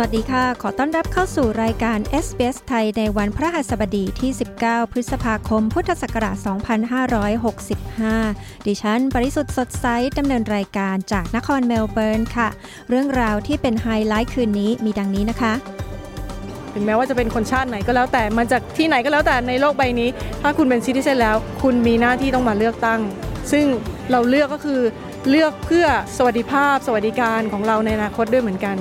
สวัสดีค่ะ ขอต้อนรับเข้าสู่รายการ SBS ไทยในวันพฤหัสบดีที่ 19 พฤษภาคม พุทธศักราช 2565 ดิฉัน ปริสุทธ์สดใสดำเนินรายการจากนครเมลเบิร์นค่ะ เรื่องราวที่เป็นไฮไลท์คืนนี้มีดังนี้นะคะ ถึงแม้ว่าจะเป็นคนชาติไหนก็แล้วแต่มาจากที่ไหนก็แล้วแต่ในโลกใบนี้ ถ้าคุณเป็นซิติเซนแล้ว คุณมีหน้าที่ต้องมาเลือกตั้ง ซึ่งเราเลือกก็คือเลือกเพื่อสวัสดิภาพ สวัสดิการของเราในอนาคตด้วยเหมือนกัน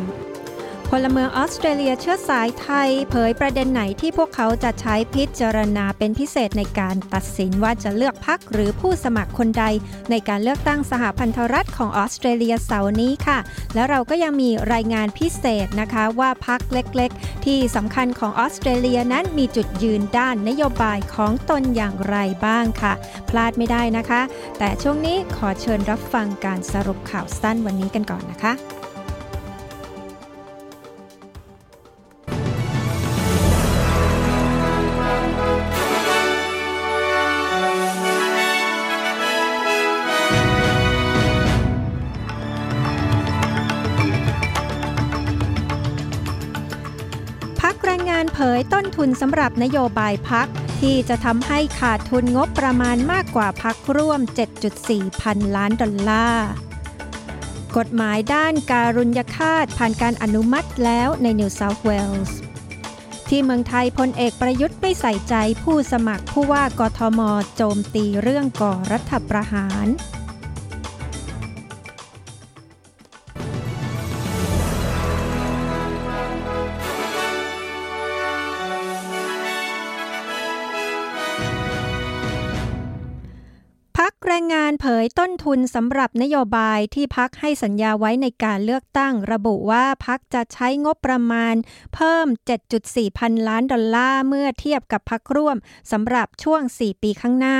พลเมืองออสเตรเลียเชื้อสายไทย เผยประเด็นไหนที่พวกเขาจะใช้พิจารณาเป็นพิเศษในการตัดสินว่าจะเลือกพักหรือผู้สมัครคนใด ในการเลือกตั้งสหพันธรัฐของออสเตรเลียเสาร์นี้ค่ะ แล้วเราก็ยังมีรายงานพิเศษนะคะว่าพักเล็กๆ ที่สำคัญของออสเตรเลียนั้นมีจุดยืนด้านนโยบายของตนอย่างไรบ้างค่ะ พลาดไม่ได้นะคะ แต่ช่วงนี้ขอเชิญรับฟังการสรุปข่าวสั้นวันนี้กันก่อนนะคะ เผยต้นทุนสำหรับนโยบายพรรคที่จะทำให้ขาดทุนงบประมาณมากกว่าพรรคร่วม 7.4 พันล้านดอลลาร์กฎหมายด้านการุญยฆาตผ่านการอนุมัติแล้วในนิวเซาท์เวลส์ที่เมืองไทยพลเอกประยุทธ์ไม่ใส่ใจผู้สมัครผู้ว่ากทม โจมตีเรื่องก่อรัฐประหาร ยต้นทุนสำหรับนโยบายที่พักให้สัญญาไว้ในการเลือกตั้ง ระบุว่าพักจะใช้งบประมาณ เพิ่ม 7.4 พันล้านดอลลาร์เมื่อเทียบกับพักร่วมสำหรับช่วง 4 ปีข้างหน้า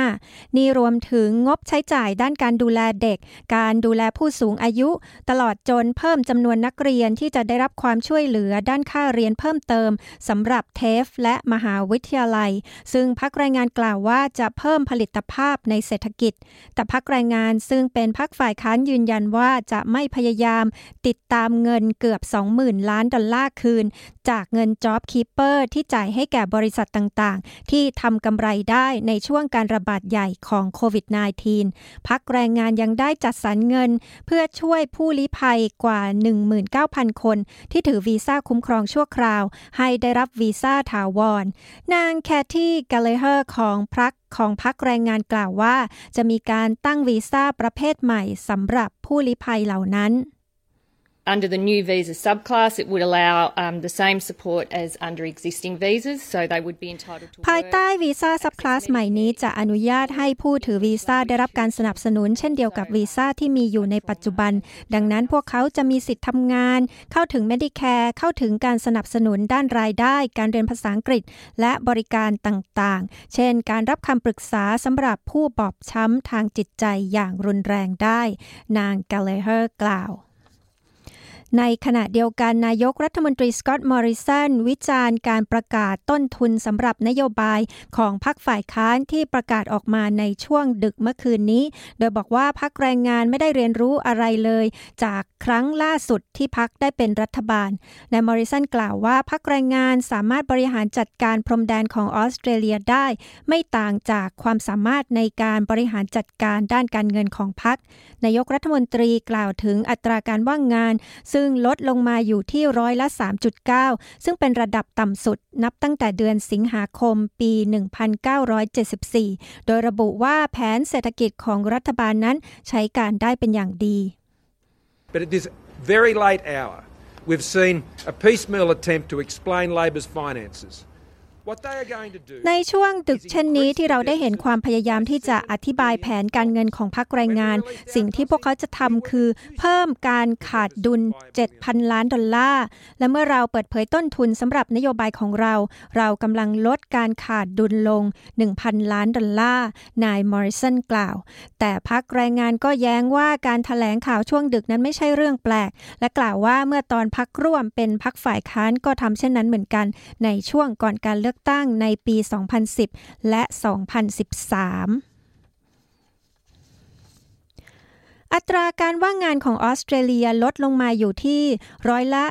นี่รวมถึงงบใช้จ่ายด้านการดูแลเด็ก การดูแลผู้สูงอายุ ตลอดจนเพิ่มจำนวนนักเรียนที่จะได้รับความช่วยเหลือด้านค่าเรียนเพิ่มเติมสำหรับเทฟและมหาวิทยาลัย ซึ่งพักแรงงานกล่าวว่าจะเพิ่มผลิตภาพในเศรษฐกิจ แต่พักแรงงาน ซึ่งเป็นพักฝ่ายค้านยืนยันว่าจะไม่พยายามติดตามเงินเกือบ 20,000 ล้านดอลลาร์คืน จากเงิน Job Keeper ที่จ่ายให้แก่บริษัทต่างๆ ที่ทำกำไรได้ในช่วงการระบาดใหญ่ของโควิด -19 พักแรงงานยังได้จัดสรรเงิน เพื่อช่วยผู้ลี้ภัยกว่า 19,000 คน ที่ถือวีซ่าคุ้มครองชั่วคราว ให้ได้รับวีซ่าถาวรนางแคทที่กาเลเฮอร์ของพรรค ของพรรคแรงงานกล่าวว่า จะมีการตั้งวีซ่าประเภทใหม่สำหรับผู้ลี้ภัยเหล่านั้น Under the new visa subclass, it would allow um, the same support as under existing visas, so they would be entitled to ภายใต้วีซ่า subclass ใหม่นี้จะอนุญาตให้ผู้ถือวีซ่าได้รับการสนับสนุน เช่นเดียวกับวีซ่าที่มีอยู่ในปัจจุบัน ดังนั้นพวกเขาจะมีสิทธิ์ทำงาน เข้าถึง Medicare เข้าถึงการสนับสนุนด้านรายได้ การเรียนภาษาอังกฤษ และบริการต่างๆ เช่น การรับคำปรึกษาสำหรับผู้บอบช้ำทางจิตใจอย่างรุนแรงได้ นางกาเลเฮอร์กล่าว ในขณะเดียวกันนายกรัฐมนตรีสกอตต์มอริสันวิจารณ์การประกาศต้นทุนสำหรับนโยบายของพรรคฝ่ายค้านที่ประกาศออกมาในช่วงดึกเมื่อคืนนี้ โดยบอกว่าพรรคแรงงานไม่ได้เรียนรู้อะไรเลย จากครั้งล่าสุดที่พรรคได้เป็นรัฐบาลนายมอริสันกล่าวว่าพรรคแรงงานสามารถบริหารจัดการพรมแดนของออสเตรเลียได้ ไม่ต่างจากความสามารถในการบริหารจัดการด้านการเงินของพรรคนายกรัฐมนตรีกล่าวถึงอัตราการว่างงานซึ่ึ่งลดลงมาอยู่ที่ร้อยละ 3.9 ซึ่งเป็นระดับต่ำสุดนับตั้งแต่เดือนสิงหาคมปี 1974 โดยระบุว่าแผนเศรษฐกิจของรัฐบาลนั้นใช้การได้เป็นอย่างดี But at this very late hour, we've seen a piecemeal attempt to explain Labor's finances. ในช่วงดึกเช่นนี้ที่เราได้เห็นความพยายามที่จะอธิบายแผนการเงินของพรรคแรงงาน สิ่งที่พวกเขาจะทำคือ เพิ่มการขาดดุล 7,000 ล้านดอลลาร์ และเมื่อเราเปิดเผยต้นทุนสำหรับนโยบายของเรา เรากำลังลดการขาดดุลลง 1,000 ล้านดอลลาร์ นายมอริสันกล่าว แต่พรรคแรงงานก็แย้งว่าการถแถลงข่าวช่วงดึกนั้นไม่ใช่เรื่องแปลก และกล่าวว่าเมื่อตอนพรรคร่วมเป็นพรรคฝ่ายค้านก็ทำเช่นนั้นเหมือนกัน ในช่วงก่อนการเลือกตั้งในปี 2010 และ 2013อัตราการว่างงานของออสเตรเลียลดลงมาอยู่ที่ร้อยละ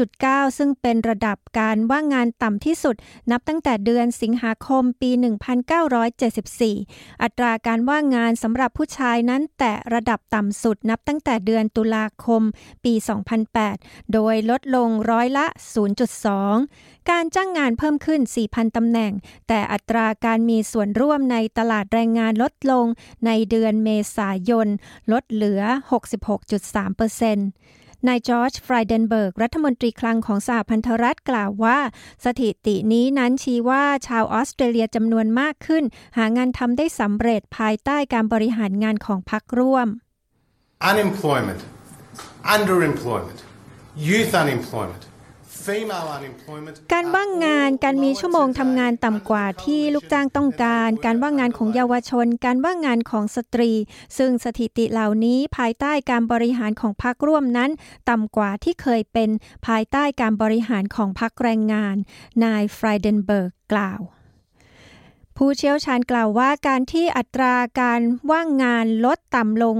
3.9 ซึ่งเป็นระดับการว่างงานต่ำที่สุด นับตั้งแต่เดือนสิงหาคมปี 1974 อัตราการว่างงานสำหรับผู้ชายนั้นแตะระดับต่ำสุด นับตั้งแต่เดือนตุลาคมปี 2008 โดยลดลงร้อยละ 0.2 การจ้างงานเพิ่มขึ้น 4,000 ตำแหน่ง แต่อัตราการมีส่วนร่วมในตลาดแรงงานลดลงในเดือนเมษายน ลดเหลือ 66.3%นายจอร์จฟรายเดนเบิร์ก รัฐมนตรีคลังของสหพันธรัฐกล่าวว่า สถิตินี้นั้นชี้ว่าชาวออสเตรเลียจำนวนมากขึ้น หางานทำได้สำเร็จภายใต้การบริหารงานของพรรคร่วม Unemployment, underemployment, youth unemployment, การว่างงานการมีชั่วโมงทำงานต่ำกว่าที่ลูกจ้างต้องการ การว่างงานของเยาวชน การว่างงานของสตรี ซึ่งสถิติเหล่านี้ภายใต้การบริหารของพรรคร่วมนั้น ต่ำกว่าที่เคยเป็นภายใต้การบริหารของพรรคแรงงาน นายฟรายเดนเบิร์กกล่าวผู้เชี่ยวชาญกล่าวว่าการที่อัตราการว่างงานลดต่ำลง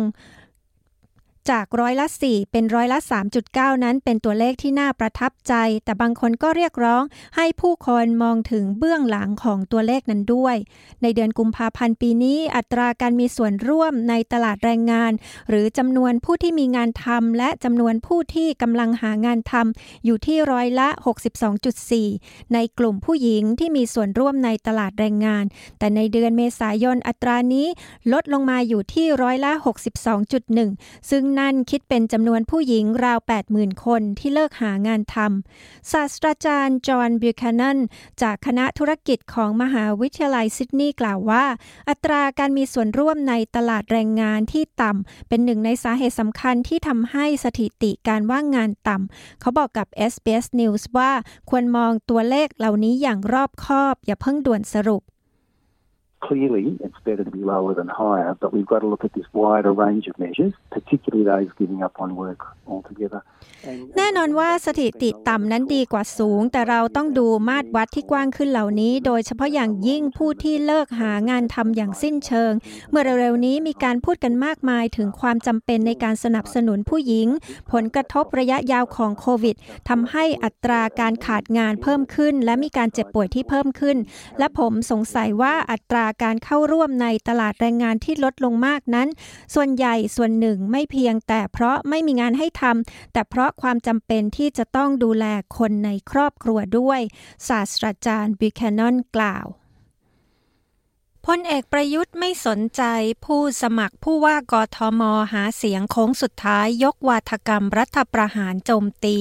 จากร้อยละ 4 เป็นร้อยละ 3.9 นั้นเป็นตัวเลขที่น่าประทับใจ แต่บางคนก็เรียกร้องให้ผู้คนมองถึงเบื้องหลังของตัวเลขนั้นด้วย ในเดือนกุมภาพันธ์ปีนี้อัตราการมีส่วนร่วมในตลาดแรงงาน หรือจำนวนผู้ที่มีงานทำและจำนวนผู้ที่กำลังหางานทำอยู่ที่ร้อยละ 62.4 ในกลุ่มผู้หญิงที่มีส่วนร่วมในตลาดแรงงาน แต่ในเดือนเมษายนอัตรานี้ลดลงมาอยู่ที่ร้อยละ 62.1 ซึ่งนั่นคิดเป็นจำนวนผู้หญิงราว 80,000 คนที่เลิกหางานทำศาสตราจารย์ จอห์นบิวคานันจากคณะธุรกิจของมหาวิทยาลัยซิดนีย์กล่าวว่า อัตราการมีส่วนร่วมในตลาดแรงงานที่ต่ำเป็นหนึ่งในสาเหตุสำคัญที่ทำให้สถิติการว่างงานต่ำเขาบอกกับ SBS News ว่าควรมองตัวเลขเหล่านี้อย่างรอบคอบ อย่าเพิ่งด่วนสรุป clearly it's better to be lower than higher, but we've got to look at this wider range of measures, particularly those giving up on work altogether. แน่นอนว่าสถิติต่ำนั้นดีกว่าสูง แต่เราต้องดูมาตรวัดที่กว้างขึ้นเหล่านี้ โดยเฉพาะอย่างยิ่งผู้ที่เลิกหางานทำอย่างสิ้นเชิง เมื่อเร็วๆนี้มีการพูดกันมากมายถึงความจำเป็นในการสนับสนุนผู้หญิง ผลกระทบระยะยาวของโควิดทำให้อัตราการขาดงานเพิ่มขึ้น และมีการเจ็บป่วยที่เพิ่มขึ้น และผมสงสัยว่าอัตราการเข้าร่วมในตลาดแรงงานที่ลดลงมากนั้น ส่วนใหญ่ส่วนหนึ่งไม่เพียงแต่เพราะไม่มีงานให้ทำแต่เพราะความจำเป็นที่จะต้องดูแลคนในครอบครัวด้วย ศาสตราจารย์บิแคนนอนกล่าวพลเอกประยุทธ์ไม่สนใจผู้สมัครผู้ว่ากทมหาเสียงโค้งสุดท้ายยกวาทกรรมรัฐประหารโจมตี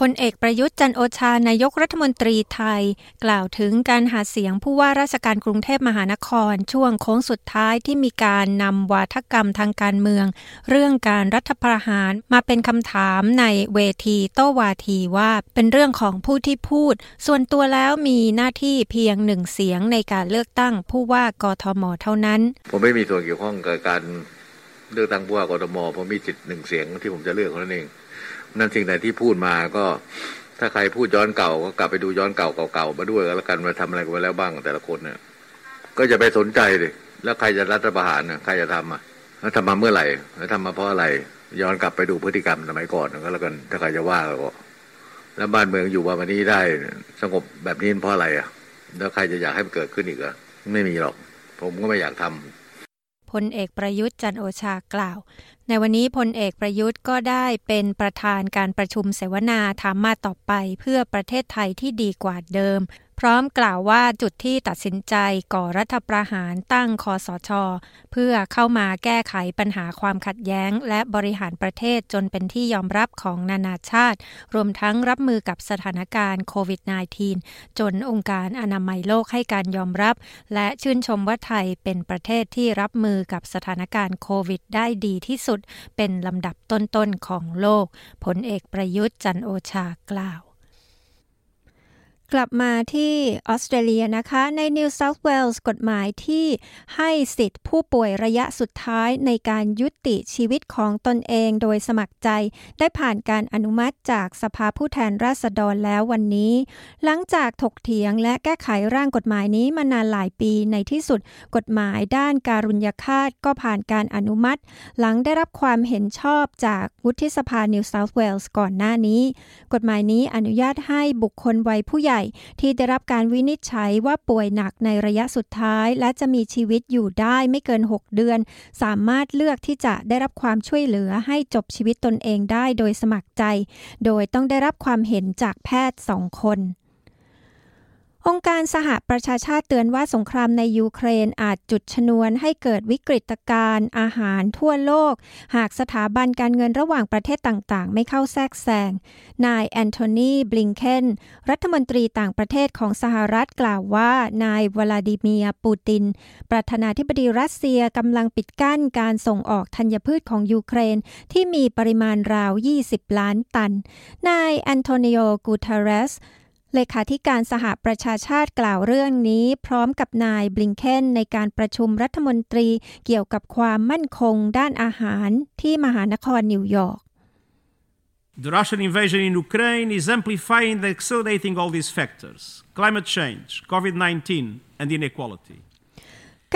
พลเอกประยุทธ์จันโอชานายกรัฐมนตรีไทย กล่าวถึงการหาเสียงผู้ว่าราชการกรุงเทพมหานคร ช่วงโค้งสุดท้ายที่มีการนำวาทกรรมทางการเมือง เรื่องการรัฐประหารมาเป็นคำถามในเวทีโต้วาทีว่าเป็นเรื่องของผู้ที่พูด ส่วนตัวแล้วมีหน้าที่เพียงหนึ่งเสียงในการเลือกตั้งผู้ว่ากทมเท่านั้น ผมไม่มีส่วนเกี่ยวข้องกับการเลือกตั้งผู้ว่ากทมผมมีจิตหนึ่งเสียงที่ผมจะเลือกเท่านั้นเอง นั่นสิ่งใดที่พูดมาก็ ถ้าใครพูดย้อนเก่าก็กลับไปดูย้อนเก่าเก่าๆมาด้วยแล้วกันมาทำอะไรกันไปแล้วบ้างแต่ละคนเนี่ยก็จะไปสนใจเลยแล้วใครจะรัฐประหารเนี่ยใครจะทำอะแล้วทำมาเมื่อไหร่แล้วทำมาเพราะอะไร ย้อนกลับไปดูพฤติกรรมสมัยก่อนก็แล้วกันถ้าใครจะว่าก็แล้วบ้านเมืองอยู่มาวันนี้ได้ สงบแบบนี้เพราะอะไรอะ แล้วใครจะอยากให้มันเกิดขึ้นอีกอะไม่มีหรอก ผมก็ไม่อยากทำพลเอกประยุทธ์จันโอชากล่าว ในวันนี้พลเอกประยุทธ์ก็ได้เป็นประธานการประชุมเสวนาถามมาต่อไปเพื่อประเทศไทยที่ดีกว่าเดิม พร้อมกล่าวว่าจุดที่ตัดสินใจก่อรัฐประหารตั้งคอสช เพื่อเข้ามาแก้ไขปัญหาความขัดแย้ง และบริหารประเทศจนเป็นที่ยอมรับของนานาชาติ รวมทั้งรับมือกับสถานการณ์โควิด -19 จนองค์การอนามัยโลกให้การยอมรับ และชื่นชมว่าไทยเป็นประเทศที่รับมือกับสถานการณ์โควิด ได้ดีที่สุด เป็นลำดับต้นๆของโลก ผลเอกประยุทธ์จันโอชากล่าว กลับมาที่ออสเตรเลียนะคะ ใน New South Wales กฎหมายที่ให้สิทธิผู้ป่วยระยะสุดท้ายในการยุติชีวิตของตนเองโดยสมัครใจ ได้ผ่านการอนุมัติจากสภาผู้แทนราษฎรแล้ววันนี้ หลังจากถกเถียงและแก้ไขร่างกฎหมายนี้มานานหลายปีในที่สุด กฎหมายด้านการุญยฆาตก็ผ่านการอนุมัติ หลังได้รับความเห็นชอบจากวุฒิสภา New South Wales ก่อนหน้านี้ กฎหมายนี้อนุญาตให้บุคคลวัยผู้ใหญ่ที่ได้รับการวินิจฉัยว่าป่วยหนักในระยะสุดท้าย และจะมีชีวิตอยู่ได้ไม่เกิน 6 เดือน สามารถเลือกที่จะได้รับความช่วยเหลือให้จบชีวิตตนเองได้โดยสมัครใจ โดยต้องได้รับความเห็นจากแพทย์สองคน องค์การสหประชาชาติเตือนว่าสงครามในยูเครนอาจจุดชนวนให้เกิดวิกฤตการณ์อาหารทั่วโลก หากสถาบันการเงินระหว่างประเทศต่างๆ ไม่เข้าแทรกแซง นายแอนโทนีบลิงเคนรัฐมนตรีต่างประเทศของสหรัฐกล่าวว่า นายวลาดิเมียปูติน ประธานาธิบดีรัสเซียกำลังปิดกั้นการส่งออกธัญพืชของยูเครนที่มีปริมาณราว 20 ล้านตัน นายแอนโทนิโอกูเทเรส เลขาธิการสหประชาชาติกล่าวเรื่องนี้ พร้อมกับนายบลิงเคนในการประชุมรัฐมนตรีเกี่ยวกับความมั่นคงด้านอาหารที่มหานครนิวยอร์ก The Russian invasion in Ukraine is amplifying and accelerating all these factors climate change, COVID 19, and inequality.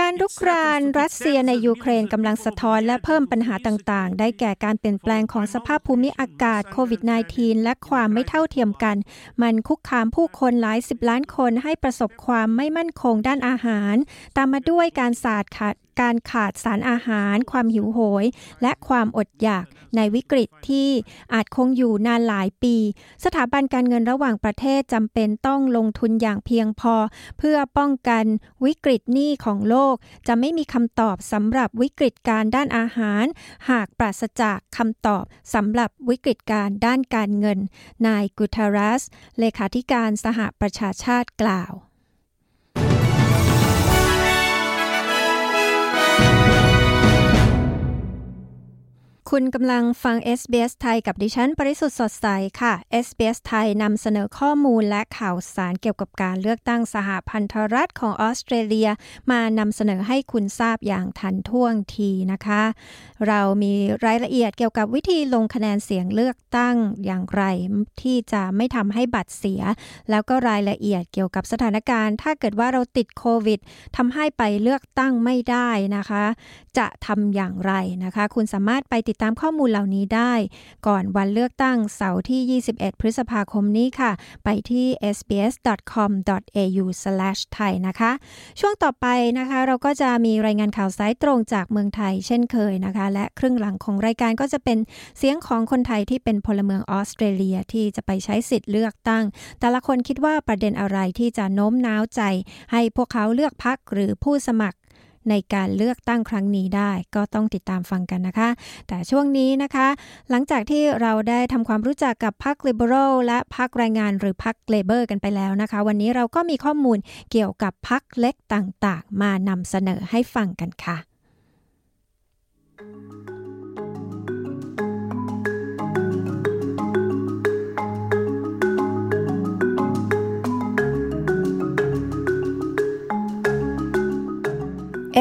การรุกรานรัสเซียในยูเครนกำลังสะท้อนและเพิ่มปัญหาต่างๆ ได้แก่การเปลี่ยนแปลงของสภาพภูมิอากาศโควิด -19 และความไม่เท่าเทียมกัน มันคุกคามผู้คนหลายสิบล้านคนให้ประสบความไม่มั่นคงด้านอาหาร ตามมาด้วยการสาดขาดการขาดสารอาหาร ความหิวโหย และความอดอยากในวิกฤตที่อาจคงอยู่นานหลายปี สถาบันการเงินระหว่างประเทศจำเป็นต้องลงทุนอย่างเพียงพอ เพื่อป้องกันวิกฤตหนี้ของโลกจะไม่มีคำตอบสำหรับวิกฤตการด้านอาหาร หากปราศจากคำตอบสำหรับวิกฤตการด้านการเงิน นายกุทารัส เลขาธิการสหประชาชาติกล่าว คุณกำลังฟัง SBS ไทยกับดิฉัน ปริสุทธ์สดใสค่ะ SBS ไทยนำเสนอข้อมูลและข่าวสารเกี่ยวกับการเลือกตั้งสหพันธรัฐของออสเตรเลีย มานำเสนอให้คุณทราบอย่างทันท่วงทีนะคะ เรามีรายละเอียดเกี่ยวกับวิธีลงคะแนนเสียงเลือกตั้งอย่างไร ที่จะไม่ทำให้บัตรเสีย แล้วก็รายละเอียดเกี่ยวกับสถานการณ์ ถ้าเกิดว่าเราติดโควิดทำให้ไปเลือกตั้งไม่ได้นะคะ จะทำอย่างไรนะคะ คุณสามารถไปติดตามข้อมูลเหล่านี้ได้ ก่อนวันเลือกตั้งเสาร์ที่ 21 พฤษภาคมนี้ค่ะ ไปที่ sbs.com.au/thai นะคะ ช่วงต่อไปนะคะ เราก็จะมีรายงานข่าวสายตรงจากเมืองไทยเช่นเคยนะคะ และครึ่งหลังของรายการก็จะเป็นเสียงของคนไทยที่เป็นพลเมืองออสเตรเลียที่จะไปใช้สิทธิ์เลือกตั้ง แต่ละคนคิดว่าประเด็นอะไรที่จะโน้มน้าวใจ ให้พวกเขาเลือกพักหรือผู้สมัคร ในการเลือกตั้งครั้งนี้ได้ ก็ต้องติดตามฟังกันนะคะ แต่ช่วงนี้นะคะ หลังจากที่เราได้ทำความรู้จักกับพรรคลิเบอรัลและพรรคแรงงานหรือพรรคเลเบอร์กันไปแล้วนะคะ วันนี้เราก็มีข้อมูลเกี่ยวกับพรรคเล็กต่างๆ มานำเสนอให้ฟังกันค่ะ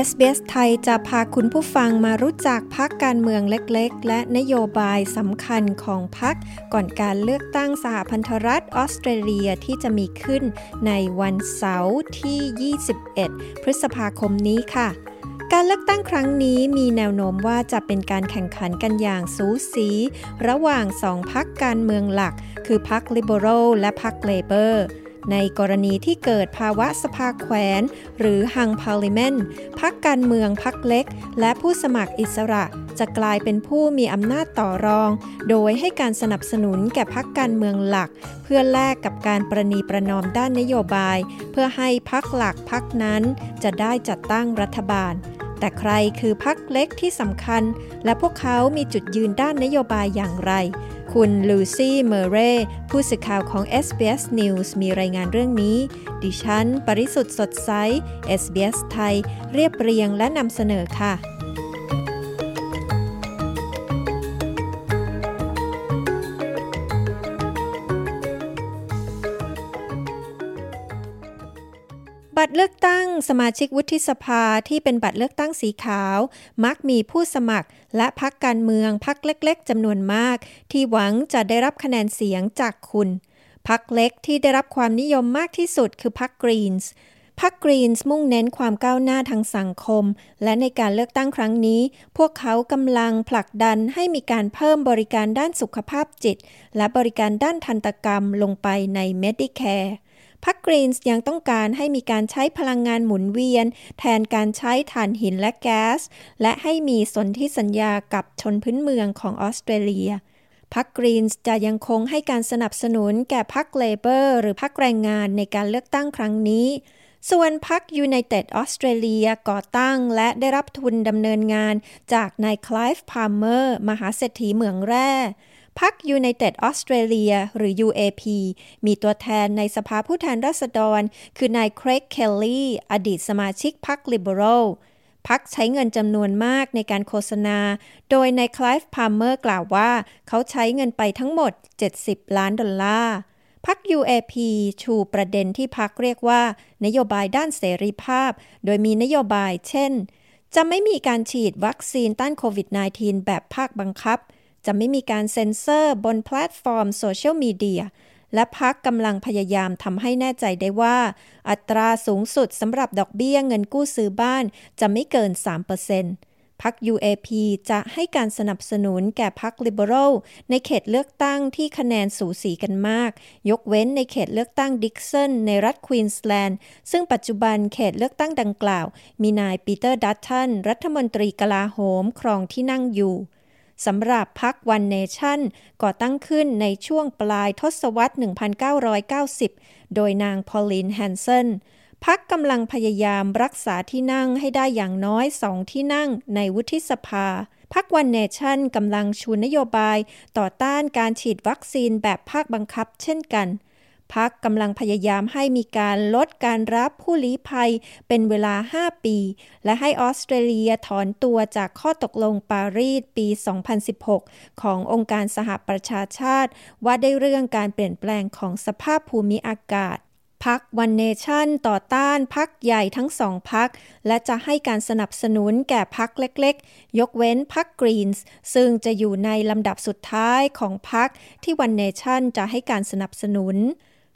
SBS ไทยจะพาคุณผู้ฟังมารู้จักพักการเมืองเล็กๆ และนโยบายสำคัญของพักก่อนการเลือกตั้งสหพันธรัฐออสเตรเลียที่จะมีขึ้นในวันเสาร์ที่ 21 พฤษภาคมนี้ค่ะการเลือกตั้งครั้งนี้มีแนวโน้มว่าจะเป็นการแข่งขันกันอย่างสูสี ระหว่างสองพักการเมืองหลัก คือพัก Liberal และพัก Labor ในกรณีที่เกิดภาวะสภาแขวน หรือ hung parliament พรรคการเมืองพรรคเล็ก และผู้สมัครอิสระจะกลายเป็นผู้มีอำนาจต่อรอง โดยให้การสนับสนุนแก่พรรคการเมืองหลัก เพื่อแลกกับการประนีประนอมด้านนโยบาย เพื่อให้พรรคหลักพรรคนั้นจะได้จัดตั้งรัฐบาล แต่ใครคือพรรคเล็กที่สำคัญ และพวกเขามีจุดยืนด้านนโยบายอย่างไร คุณลูซี่เมเร่ผู้สื่อข่าวของ SBS News มีรายงานเรื่องนี้ ดิฉัน ปริสุทธ์สดใส SBS ไทย เรียบเรียงและนำเสนอค่ะ รเลือกตั้งสมาชิกวุฒิสภาที่เป็นบัตรเลือกตั้งสีขาว มักมีผู้สมัคร และพักการเมืองพักเล็กๆจำนวนมาก ที่หวังจะได้รับคะแนนเสียงจากคุณ พักเล็กที่ได้รับความนิยมมากที่สุดคือพักกรีนส์พักกรีนส์มุ่งเน้นความก้าวหน้าทางสังคม และในการเลือกตั้งครั้งนี้ พวกเขากำลังผลักดันให้มีการเพิ่มบริการด้านสุขภาพจิต และบริการด้านทันตกรรมลงไปใน Medicare พรรคกรีนส์ยังต้องการให้มีการใช้พลังงานหมุนเวียน แทนการใช้ถ่านหินและแก๊ส และให้มีสนธิสัญญากับชนพื้นเมืองของออสเตรเลียพรรค Greens จะยังคงให้การสนับสนุนแก่พรรค Labor หรือพรรคแรงงานในการเลือกตั้งครั้งนี้ ส่วนพรรค United Australia ก่อตั้งและได้รับทุนดำเนินงานจากนายคลายฟ์พาร์เมอร์ มหาเศรษฐีเหมืองแร่ พรรค United Australia หรือ UAP มีตัวแทนในสภาผู้แทนราษฎร คือนายเครกเคลลี่อดีตสมาชิกพรรค Liberal พรรคใช้เงินจำนวนมากในการโฆษณา โดยนายคลายฟ์พาร์เมอร์กล่าวว่า เขาใช้เงินไปทั้งหมด 70 ล้านดอลลาร์พรรค UAP ชูประเด็นที่พรรคเรียกว่า นโยบายด้านเสรีภาพ โดยมีนโยบายเช่น จะไม่มีการฉีดวัคซีนต้านโควิด -19 แบบภาคบังคับ จะไม่มีการเซ็นเซอร์บนแพลตฟอร์มโซเชียลมีเดียและพักกำลังพยายามทำให้แน่ใจได้ว่า อัตราสูงสุดสำหรับดอกเบี้ยเงินกู้ซื้อบ้านจะไม่เกิน 3%พัก UAP จะให้การสนับสนุนแก่พัก Liberal ในเขตเลือกตั้งที่คะแนนสูสีกันมาก ยกเว้นในเขตเลือกตั้งดิกสันในรัฐควีนสแลนด์ ซึ่งปัจจุบันเขตเลือกตั้งดังกล่าว มีนายปีเตอร์ดัตตันรัฐมนตรีกลาโหมครองที่นั่งอยู่ สำหรับพรรค One Nation ก่อตั้งขึ้นในช่วงปลายทศวรรษ 1990 โดยนางพอลินแฮนเซนพรรคกำลังพยายามรักษาที่นั่งให้ได้อย่างน้อยสองที่นั่งในวุฒิสภาพรรค One Nation กำลังชูนโยบายต่อต้านการฉีดวัคซีนแบบภาคบังคับเช่นกัน พรรคกำลังพยายามให้มีการลดการรับผู้ลี้ภัยเป็นเวลา 5 ปี และให้ออสเตรเลียถอนตัวจากข้อตกลงปารีสปี 2016 ขององค์การสหประชาชาติ ว่าได้เรื่องการเปลี่ยนแปลงของสภาพภูมิอากาศพักวันเนชั่นต่อต้านพักใหญ่ทั้งสองพัก และจะให้การสนับสนุนแก่พักเล็กๆ ยกเว้นพักกรีนส์ซึ่งจะอยู่ในลำดับสุดท้ายของพักที่วันเนชั่นจะให้การสนับสนุน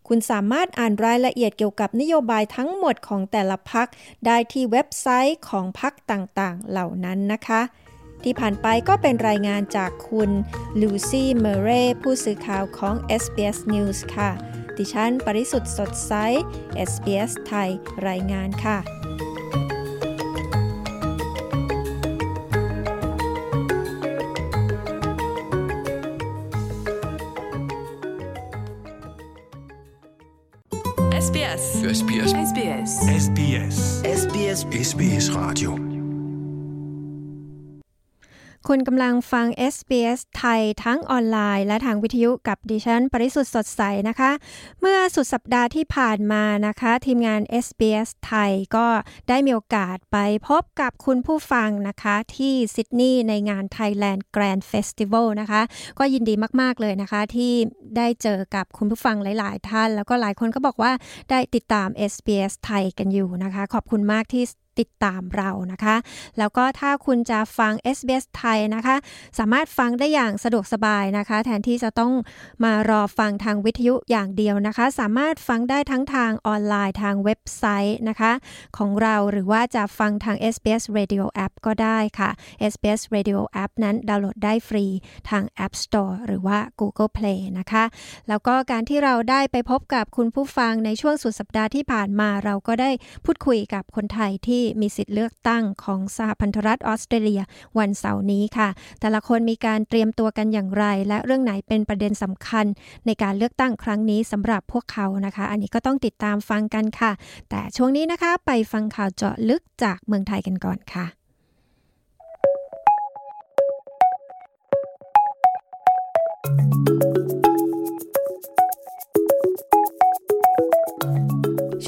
คุณสามารถอ่านรายละเอียดเกี่ยวกับนโยบายทั้งหมดของแต่ละพักได้ที่เว็บไซต์ของพักต่างๆ เหล่านั้นนะคะ ที่ผ่านไปก็เป็นรายงานจากคุณลูซี่เมเรผู้สื่อข่าวของ SBS News ค่ะ ดิฉันปริสุทธ์สดใส SBS ไทยรายงานค่ะ SBS SBS SBS SBS SBS SBS Radio คุณกำลังฟัง SBS ไทยทั้งออนไลน์ และทางวิทยุกับดิฉัน ปริสุทธ์สดใสนะคะ เมื่อสุดสัปดาห์ที่ผ่านมานะคะ ทีมงาน SBS ไทยก็ได้มีโอกาสไปพบกับคุณผู้ฟังนะคะ ที่ซิดนีย์ในงาน Thailand Grand Festival นะคะ ก็ยินดีมาก ๆ เลยนะคะ ที่ได้เจอกับคุณผู้ฟังหลาย ๆ ท่าน แล้วก็หลายคนก็บอกว่าได้ติดตาม SBS ไทยกันอยู่นะคะ ขอบคุณมากที่ ติดตามเรานะคะ แล้วก็ถ้าคุณจะฟัง SBS ไทยนะคะ สามารถฟังได้อย่างสะดวกสบายนะคะ แทนที่จะต้องมารอฟังทางวิทยุอย่างเดียวนะคะ สามารถฟังได้ทั้งทางออนไลน์ทางเว็บไซต์นะคะ ของเราหรือว่าจะฟังทาง SBS Radio App ก็ได้ค่ะ SBS Radio App นั้นดาวน์โหลดได้ฟรีทาง App Store หรือว่า Google Play นะคะ แล้วก็การที่เราได้ไปพบกับคุณผู้ฟังในช่วงสุดสัปดาห์ที่ผ่านมาเราก็ได้พูดคุยกับคนไทยที่มีสิทธิ์เลือกตั้งของสหพันธรัฐออสเตรเลียวันเสาร์นี้ค่ะ แต่ละคนมีการเตรียมตัวกันอย่างไร และเรื่องไหนเป็นประเด็นสำคัญ ในการเลือกตั้งครั้งนี้สำหรับพวกเขานะคะ อันนี้ก็ต้องติดตามฟังกันค่ะ แต่ช่วงนี้นะคะไปฟังข่าวเจาะลึกจากเมืองไทยกันก่อนค่ะ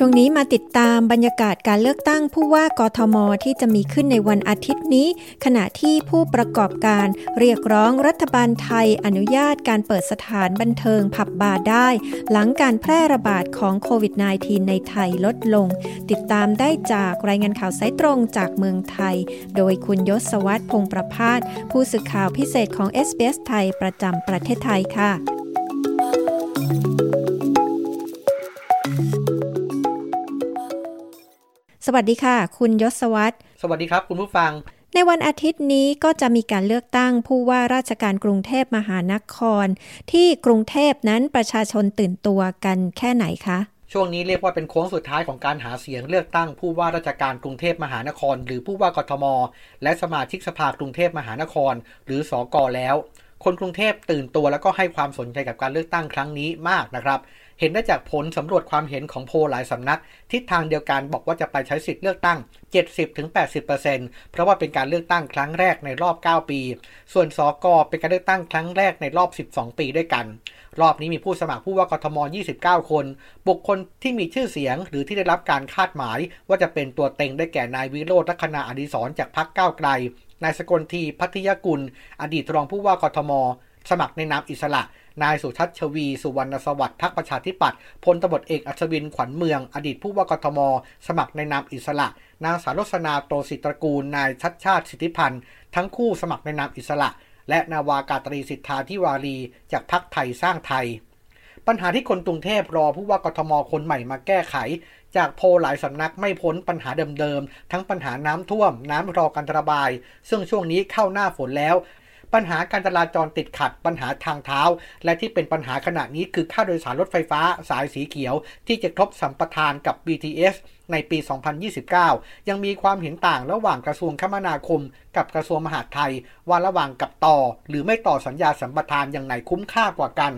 ช่วงนี้มาติดตามบรรยากาศการเลือกตั้งผู้ว่ากทมที่จะมีขึ้นในวันอาทิตย์นี้ ขณะที่ผู้ประกอบการเรียกร้องรัฐบาลไทยอนุญาตการเปิดสถานบันเทิงผับบาร์ได้ หลังการแพร่ระบาดของโควิด -19 ในไทยลดลง ติดตามได้จากรายงานข่าวสายตรงจากเมืองไทย โดยคุณยศวัตรพงประพาสผู้สื่อข่าวพิเศษของ SBS ไทยประจำประเทศไทยค่ะ สวัสดีค่ะ คุณยศวัตรสวัสดีครับ คุณผู้ฟัง ในวันอาทิตย์นี้ก็จะมีการเลือกตั้งผู้ว่าราชการกรุงเทพมหานคร ที่กรุงเทพนั้นประชาชนตื่นตัวกันแค่ไหนคะช่วงนี้เรียกว่าเป็นโค้งสุดท้ายของการหาเสียงเลือกตั้งผู้ว่าราชการกรุงเทพมหานคร หรือผู้ว่ากทม และสมาชิกสภากรุงเทพมหานคร หรือสอกอแล้ว คนกรุงเทพตื่นตัวแล้วก็ให้ความสนใจกับการเลือกตั้งครั้งนี้มากนะครับ เห็นได้จากผลสำรวจความเห็นของโพลหลายสำนัก ทิศทางเดียวกันบอกว่าจะไปใช้สิทธิ์เลือกตั้ง 70-80%เพราะว่าเป็นการเลือกตั้งครั้งแรกในรอบ 9 ปี ส่วนสอกอเป็นการเลือกตั้งครั้งแรกในรอบ 12 ปีด้วยกัน รอบนี้มีผู้สมัครผู้ว่ากทม 29 คน บุคคลที่มีชื่อเสียง หรือที่ได้รับการคาดหมาย ว่าจะเป็นตัวเต็งได้แก่นายวิโรธลัคนาอดิศรจากพรรคก้าวไกล นายสกลทีพัทยกุล อดีตรองผู้ว่ากทม สมัครในนามอิสระ นายสุทัชวี สุวรรณสวัสดิ์พรรคประชาธิปัตย์พลตบดเอกอัศวินขวัญเมือง อดีตผู้ว่ากทม สมัครในนามอิสระ นางสารสนาโตสิตรกูล นายชัดชาติสิทธิพันธ์ ทั้งคู่สมัครในนามอิสระ และนาวากาตรีสิทธาธิวารี จากพรรคไทยสร้างไทย ปัญหาที่คนกรุงเทพรอผู้ว่ากทมคนใหม่มาแก้ไขจากโพหลายสำนักไม่พ้นปัญหาเดิมๆ ทั้งปัญหาน้ำท่วม น้ำรอการระบาย ซึ่งช่วงนี้เข้าหน้าฝนแล้ว ปัญหาการจราจรติดขัด ปัญหาทางเท้า และที่เป็นปัญหาขณะนี้คือค่าโดยสารรถไฟฟ้าสายสีเขียว ที่จะครบสัมปทานกับ BTS ในปี 2029 ยังมีความเห็นต่างระหว่างกระทรวงคมนาคม กับกระทรวงมหาดไทย ว่าระหว่างกับต่อ หรือไม่ต่อสัญญาสัมปทานอย่างไหนคุ้มค่ากว่ากัน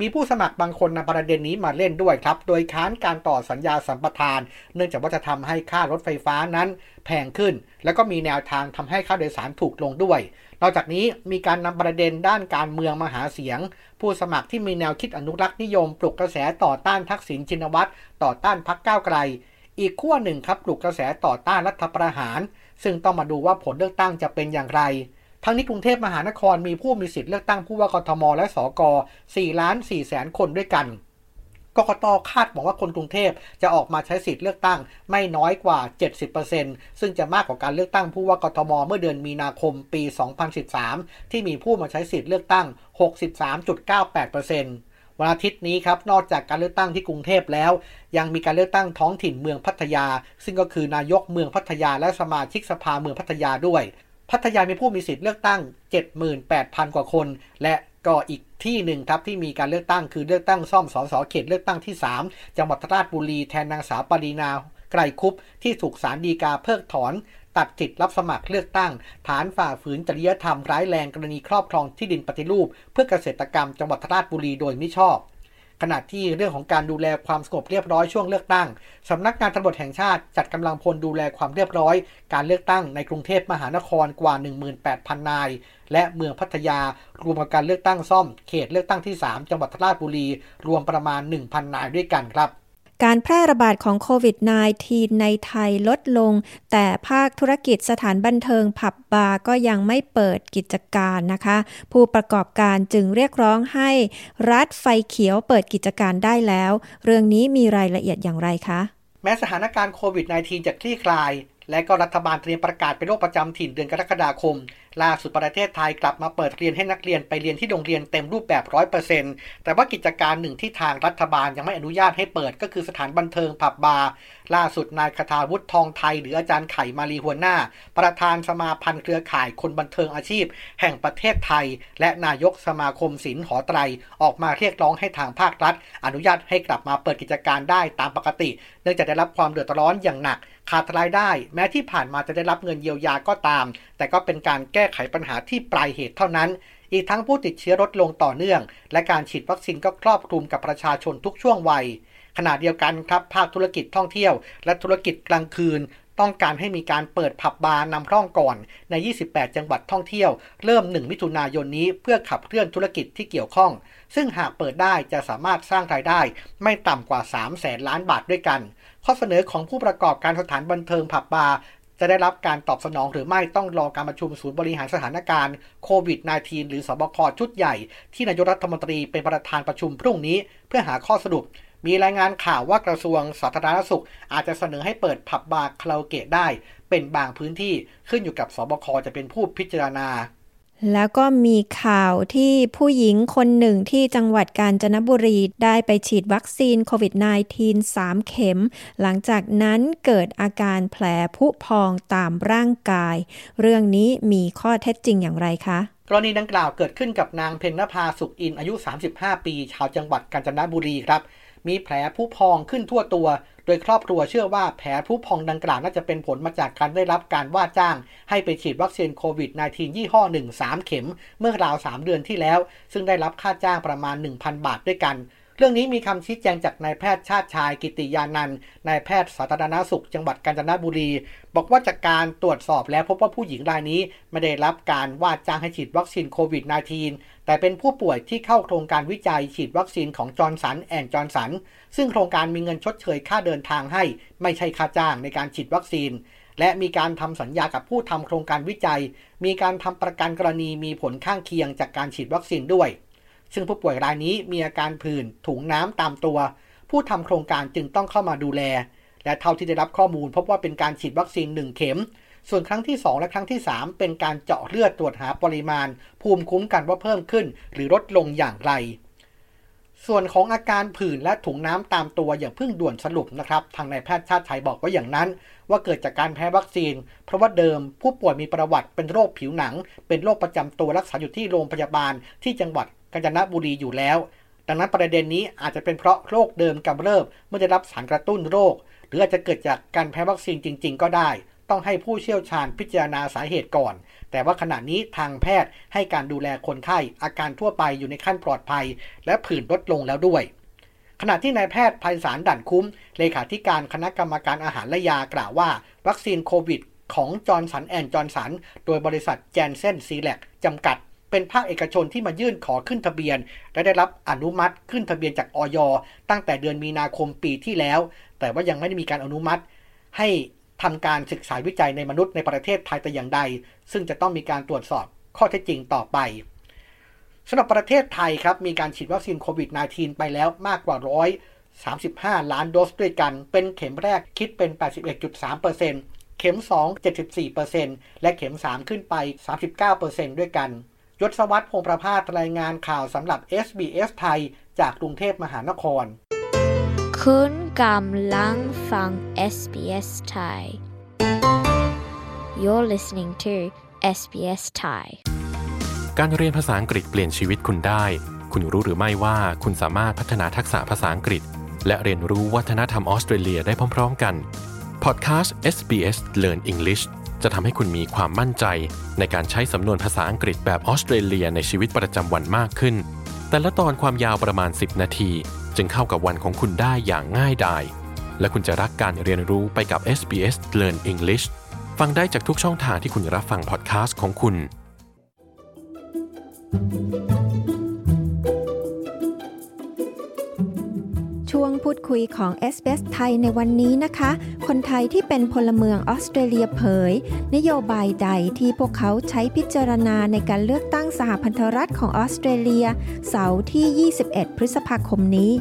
มีผู้สมัครบางคนนำประเด็นนี้มาเล่นด้วยครับ โดยค้านการต่อสัญญาสัมปทาน เนื่องจากว่าจะทำให้ค่ารถไฟฟ้านั้นแพงขึ้น แล้วก็มีแนวทางทำให้ค่าโดยสารถูกลงด้วย นอกจากนี้มีการนำประเด็นด้านการเมืองมาหาเสียง ผู้สมัครที่มีแนวคิดอนุรักษ์นิยม ปลุกกระแสต่อต้านทักษิณชินวัตรต่อต้านพรรคก้าวไกล อีกขั้วหนึ่งครับปลุกกระแสต่อต้านรัฐประหาร ซึ่งต้องมาดูว่าผลเลือกตั้งจะเป็นอย่างไร ทั้งนี้กรุงเทพมหานครมีผู้มีสิทธิ์เลือกตั้งผู้ว่ากทม และสก4ล้าน4แสนคนด้วยกันกกตคาดบอกว่าคนกรุงเทพจะออกมาใช้สิทธิ์เลือกตั้งไม่น้อยกว่า 70%ซึ่งจะมากกว่าการเลือกตั้งผู้ว่ากทม เมื่อเดือนมีนาคมปี 2013 ที่มีผู้มาใช้สิทธิ์เลือกตั้ง 63.98%วันอาทิตย์นี้ครับ นอกจากการเลือกตั้งที่กรุงเทพแล้ว ยังมีการเลือกตั้งท้องถิ่นเมืองพัทยา ซึ่งก็คือนายกเมืองพัทยาและสมาชิกสภาเมืองพัทยาด้วย พัทยามีผู้มีสิทธิ์เลือกตั้ง 78,000 กว่าคน และก็อีกที่หนึ่งครับที่มีการเลือกตั้งคือเลือกตั้งซ่อมสสเขตเลือกตั้งที่ 3 จังหวัดราชบุรีแทนนางสาวปรีนาไกรคุปที่ถูกศาลฎีกาเพิกถอนตัดสิทธิ์รับสมัครเลือกตั้ง ฐานฝ่าฝืนจริยธรรมร้ายแรงกรณีครอบครองที่ดินปฏิรูป เพื่อเกษตรกรรมจังหวัดราชบุรีโดยมิชอบ ขณะที่เรื่องของการดูแลความสงบเรียบร้อยช่วงเลือกตั้งสำนักงานตำรวจแห่งชาติจัดกำลังพลดูแลความเรียบร้อย การเลือกตั้งในกรุงเทพมหานครกว่า 18,000 นาย และเมืองพัทยารวมกับการเลือกตั้งซ่อมเขตเลือกตั้งที่ 3 จังหวัดราชบุรี รวมประมาณ 1,000 นายด้วยกันครับ การแพร่ระบาดของโควิด -19 ในไทยลดลง แต่ภาคธุรกิจสถานบันเทิงผับบาร์ก็ยังไม่เปิดกิจการนะคะ ผู้ประกอบการจึงเรียกร้องให้รัฐไฟเขียวเปิดกิจการได้แล้ว เรื่องนี้มีรายละเอียดอย่างไรคะ แม้สถานการณ์โควิด -19 จะคลี่คลาย และก็รัฐบาลเตรียมประกาศเป็นโรคประจำถิ่นเดือนกรกฎาคม ล่าสุดประเทศไทยกลับมาเปิดเรียนให้นักเรียนไปเรียนที่โรงเรียนเต็มรูปแบบร้อยเปอร์เซ็นต์แต่ว่ากิจการหนึ่งที่ทางรัฐบาลยังไม่อนุญาตให้เปิดก็คือสถานบันเทิงผับบาร์ล่าสุดนายคาทาวุฒิทองไทย หรืออาจารย์ไข่มาลีหัวหน้า ประธานสมาพันธ์เครือข่ายคนบันเทิงอาชีพ แห่งประเทศไทย และนายกสมาคมศิลป์หอไตรออกมาเรียกร้องให้ทางภาครัฐ อนุญาตให้กลับมาเปิดกิจการได้ตามปกติ เนื่องจากได้รับความเดือดร้อนอย่างหนัก ขาดรายได้ แม้ที่ผ่านมาจะได้รับเงินเยียวยาก็ตาม แต่ก็เป็นการแก้ก้ไขปัญหาที่ปลายเหตุเท่านั้น อีกทั้งผู้ติดเชื้อลดลงต่อเนื่อง และการฉีดวัคซีนก็ครอบคลุมกับประชาชนทุกช่วงวัย ขณะเดียวกันครับภาคธุรกิจท่องเที่ยว และธุรกิจกลางคืน ต้องการให้มีการเปิดผับบาร์นำร่องก่อนใน 28 จังหวัดท่องเที่ยว เริ่ม 1 มิถุนายนนี้เพื่อขับเคลื่อนธุรกิจที่เกี่ยวข้อง ซึ่งหากเปิดได้จะสามารถสร้างรายได้ ไม่ต่ำกว่า3แสนล้านบาทด้วยกันข้อเสนอของผู้ประกอบการสถานบันเทิงผับบาร์ จะได้รับการตอบสนองหรือไม่ต้องรอการประชุมศูนย์บริหารสถานการณ์โควิด -19 หรือสบคชุดใหญ่ ที่นายกรัฐมนตรีเป็นประธานประชุมพรุ่งนี้ เพื่อหาข้อสรุป มีรายงานข่าวว่ากระทรวงสาธารณสุข อาจจะเสนอให้เปิดผับบาร์คาราโอเกะได้ เป็นบางพื้นที่ขึ้นอยู่กับสบคจะเป็นผู้พิจารณา แล้วก็มีข่าวที่ผู้หญิงคนหนึ่งที่จังหวัดกาญจนบุรีได้ไปฉีดวัคซีนโควิด -19 3 เข็ม หลังจากนั้นเกิดอาการแผลผุพองตามร่างกาย เรื่องนี้มีข้อเท็จจริงอย่างไรคะกรณีดังกล่าวเกิดขึ้นกับนางเพญนภาสุขอินอายุ 35 ปี ชาวจังหวัดกาญจนบุรีครับ มีแผลผุพองขึ้นทั่วตัว โดยครอบครัวเชื่อว่าแผลผุพองดังกล่าวน่าจะเป็นผลมาจากการได้รับการว่าจ้าง ให้ไปฉีดวัคซีนโควิด -19 ยี่ห้อ1 3 เข็ม เมื่อราว 3 เดือนที่แล้ว ซึ่งได้รับค่าจ้างประมาณ 1,000 บาทด้วยกัน เรื่องนี้มีคำชี้แจงจากนายแพทย์ชาติชายกิติยานันท์นายแพทย์สาธารณสุข จังหวัดกาญจนบุรี บอกว่าจากการตรวจสอบแล้วพบว่าผู้หญิงรายนี้ ไม่ได้รับการว่าจ้างให้ฉีดวัคซีนโควิด -19 แต่เป็นผู้ป่วยที่เข้าโครงการวิจัยฉีดวัคซีนของจอห์นสันแอนด์จอห์นสัน ซึ่งโครงการมีเงินชดเชยค่าเดินทางให้ ไม่ใช่ค่าจ้างในการฉีดวัคซีนและมีการทำสัญญากับผู้ทำโครงการวิจัย มีการทำประกันกรณีมีผลข้างเคียงจากการฉีดวัคซีนด้วย ซึ่งผู้ป่วยรายนี้มีอาการผื่นถุงน้ำตามตัว ผู้ทำโครงการจึงต้องเข้ามาดูแล และเท่าที่ได้รับข้อมูลพบว่าเป็นการฉีดวัคซีน 1 เข็ม ส่วนครั้งที่ 2 และครั้งที่ 3 เป็นการเจาะเลือดตรวจหาปริมาณ ภูมิคุ้มกันว่าเพิ่มขึ้น หรือลดลงอย่างไรส่วนของอาการผื่นและถุงน้ำตามตัวอย่างเพิ่งด่วนสรุปนะครับ ทางนายแพทย์ชาติชัยบอกว่าอย่างนั้น ว่าเกิดจากการแพ้วัคซีน เพราะว่าเดิมผู้ป่วยมีประวัติเป็นโรคผิวหนัง เป็นโรคประจำตัวรักษาอยู่ที่โรงพยาบาลที่จังหวัด กาญจนบุรีอยู่แล้ว ดังนั้นประเด็นนี้อาจจะเป็นเพราะโรคเดิมกำเริบเมื่อได้รับสารกระตุ้นโรค หรืออาจจะเกิดจากการแพ้วัคซีนจริง ๆ ก็ได้ ต้องให้ผู้เชี่ยวชาญพิจารณาสาเหตุก่อน แต่ว่าขณะนี้ทางแพทย์ให้การดูแลคนไข้อาการทั่วไปอยู่ในขั้นปลอดภัย และผื่นลดลงแล้วด้วยขณะที่นายแพทย์ไพศาล ดั่นคุ้ม เลขาธิการคณะกรรมการอาหารและยากล่าวว่า วัคซีนโควิด ของจอห์นสันแอนด์จอห์นสัน โดยบริษัทแจนเซนซีแลกจำกัด เป็นภาคเอกชนที่มายื่นขอขึ้นทะเบียน และได้รับอนุมัติขึ้นทะเบียนจากออยตั้งแต่เดือนมีนาคมปีที่แล้ว แต่ว่ายังไม่ได้มีการอนุมัติ ให้ทำการศึกษาวิจัยในมนุษย์ในประเทศไทยแต่อย่างใด ซึ่งจะต้องมีการตรวจสอบข้อเท็จจริงต่อไปสำหรับประเทศไทยครับมีการฉีดวัคซีนโควิด -19 ไปแล้วมากกว่าร้อย35 ล้านโดสด้วยกัน เป็นเข็มแรกคิดเป็น 81.3%เข็ม 2 74%และเข็ม 3 ขึ้นไป 39%ด้วยกัน ยศวัตรพงประภาสรายงานข่าวสำหรับ SBS ไทย จากกรุงเทพมหานคร คุณกำลังฟัง SBS Thai You're listening to SBS Thai การเรียนภาษาอังกฤษเปลี่ยนชีวิตคุณได้ คุณรู้หรือไม่ว่าคุณสามารถพัฒนาทักษะภาษาอังกฤษ และเรียนรู้วัฒนธรรมออสเตรเลียได้พร้อม ๆ กัน พอดแคสต์ SBS Learn English จะทำให้คุณมีความมั่นใจ ในการใช้สำนวนภาษาอังกฤษแบบออสเตรเลียในชีวิตประจำวันมากขึ้น แต่ละตอนความยาวประมาณ 10 นาที จึงเข้ากับวันของคุณได้อย่างง่ายดาย และคุณจะรักการเรียนรู้ไปกับ SBS Learn English ฟังได้จากทุกช่องทางที่คุณรับฟังพอดแคสต์ของคุณช่ว ดคุยของ s อ s ไทยในวันนี้นะคะ คนไทยที่เป็นพลเมืองออสเตรเลียเผย นโยบายใดที่พวกเขาใช้พิจารณาในการเลือกตั้งสหพันธรัฐของออสเตรเลีย เสาร์ที่ 21 พฤษภาคมนี้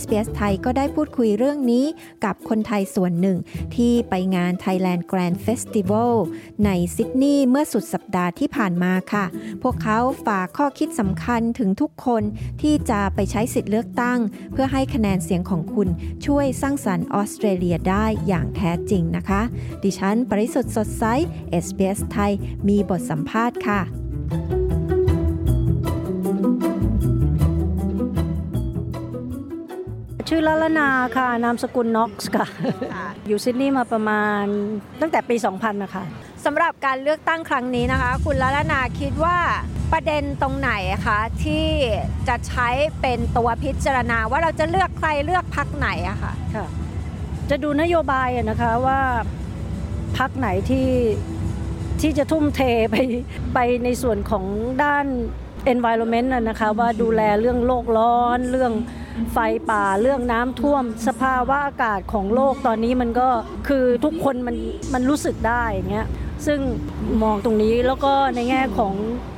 s อ s ไทยก็ได้พูดคุยเรื่องนี้กับคนไทยส่วนหนึ่ง ที่ไปงาน Thailand Grand Festival ในซิดนีย์เมื่อสุดสัปดาห์ที่ผ่านมาค่ะ พวกเขาฝากข้อคิดสำคัญถึงทุกคนที่จะไปใช้สิทธิ์เลือกตั้ง เพื่อให้คะแนนเสียงของคุณช่วยสร้างสรรค์ออสเตรเลียได้อย่างแท้จริงนะคะ ดิฉันปริสุทธ์สดใส SBS ไทย มีบทสัมภาษณ์ค่ะชื่อลลนาค่ะ นามสกุลน็อกส์ค่ะ อยู่ซิดนีย์มาประมาณตั้งแต่ปี 2000 นะคะ สำหรับการเลือกตั้งครั้งนี้นะคะ คุณละลนาคิดว่าประเด็นตรงไหนคะที่จะใช้เป็นตัวพิจารณาว่าเราจะเลือกใครเลือกพักไหนอะค่ะค่ะ จะดูนโยบายนะคะว่าพักไหนที่ที่จะทุ่มเทไปไปในส่วนของด้าน environment อะนะคะว่าดูแลเรื่องโลกร้อน เรื่องไฟป่าเรื่องน้ำท่วม สภาวะอากาศของโลกตอนนี้มันก็คือทุกคนมันมันรู้สึกได้อย่างเงี้ย ซึ่งมองตรงนี้แล้วก็ในแง่ของ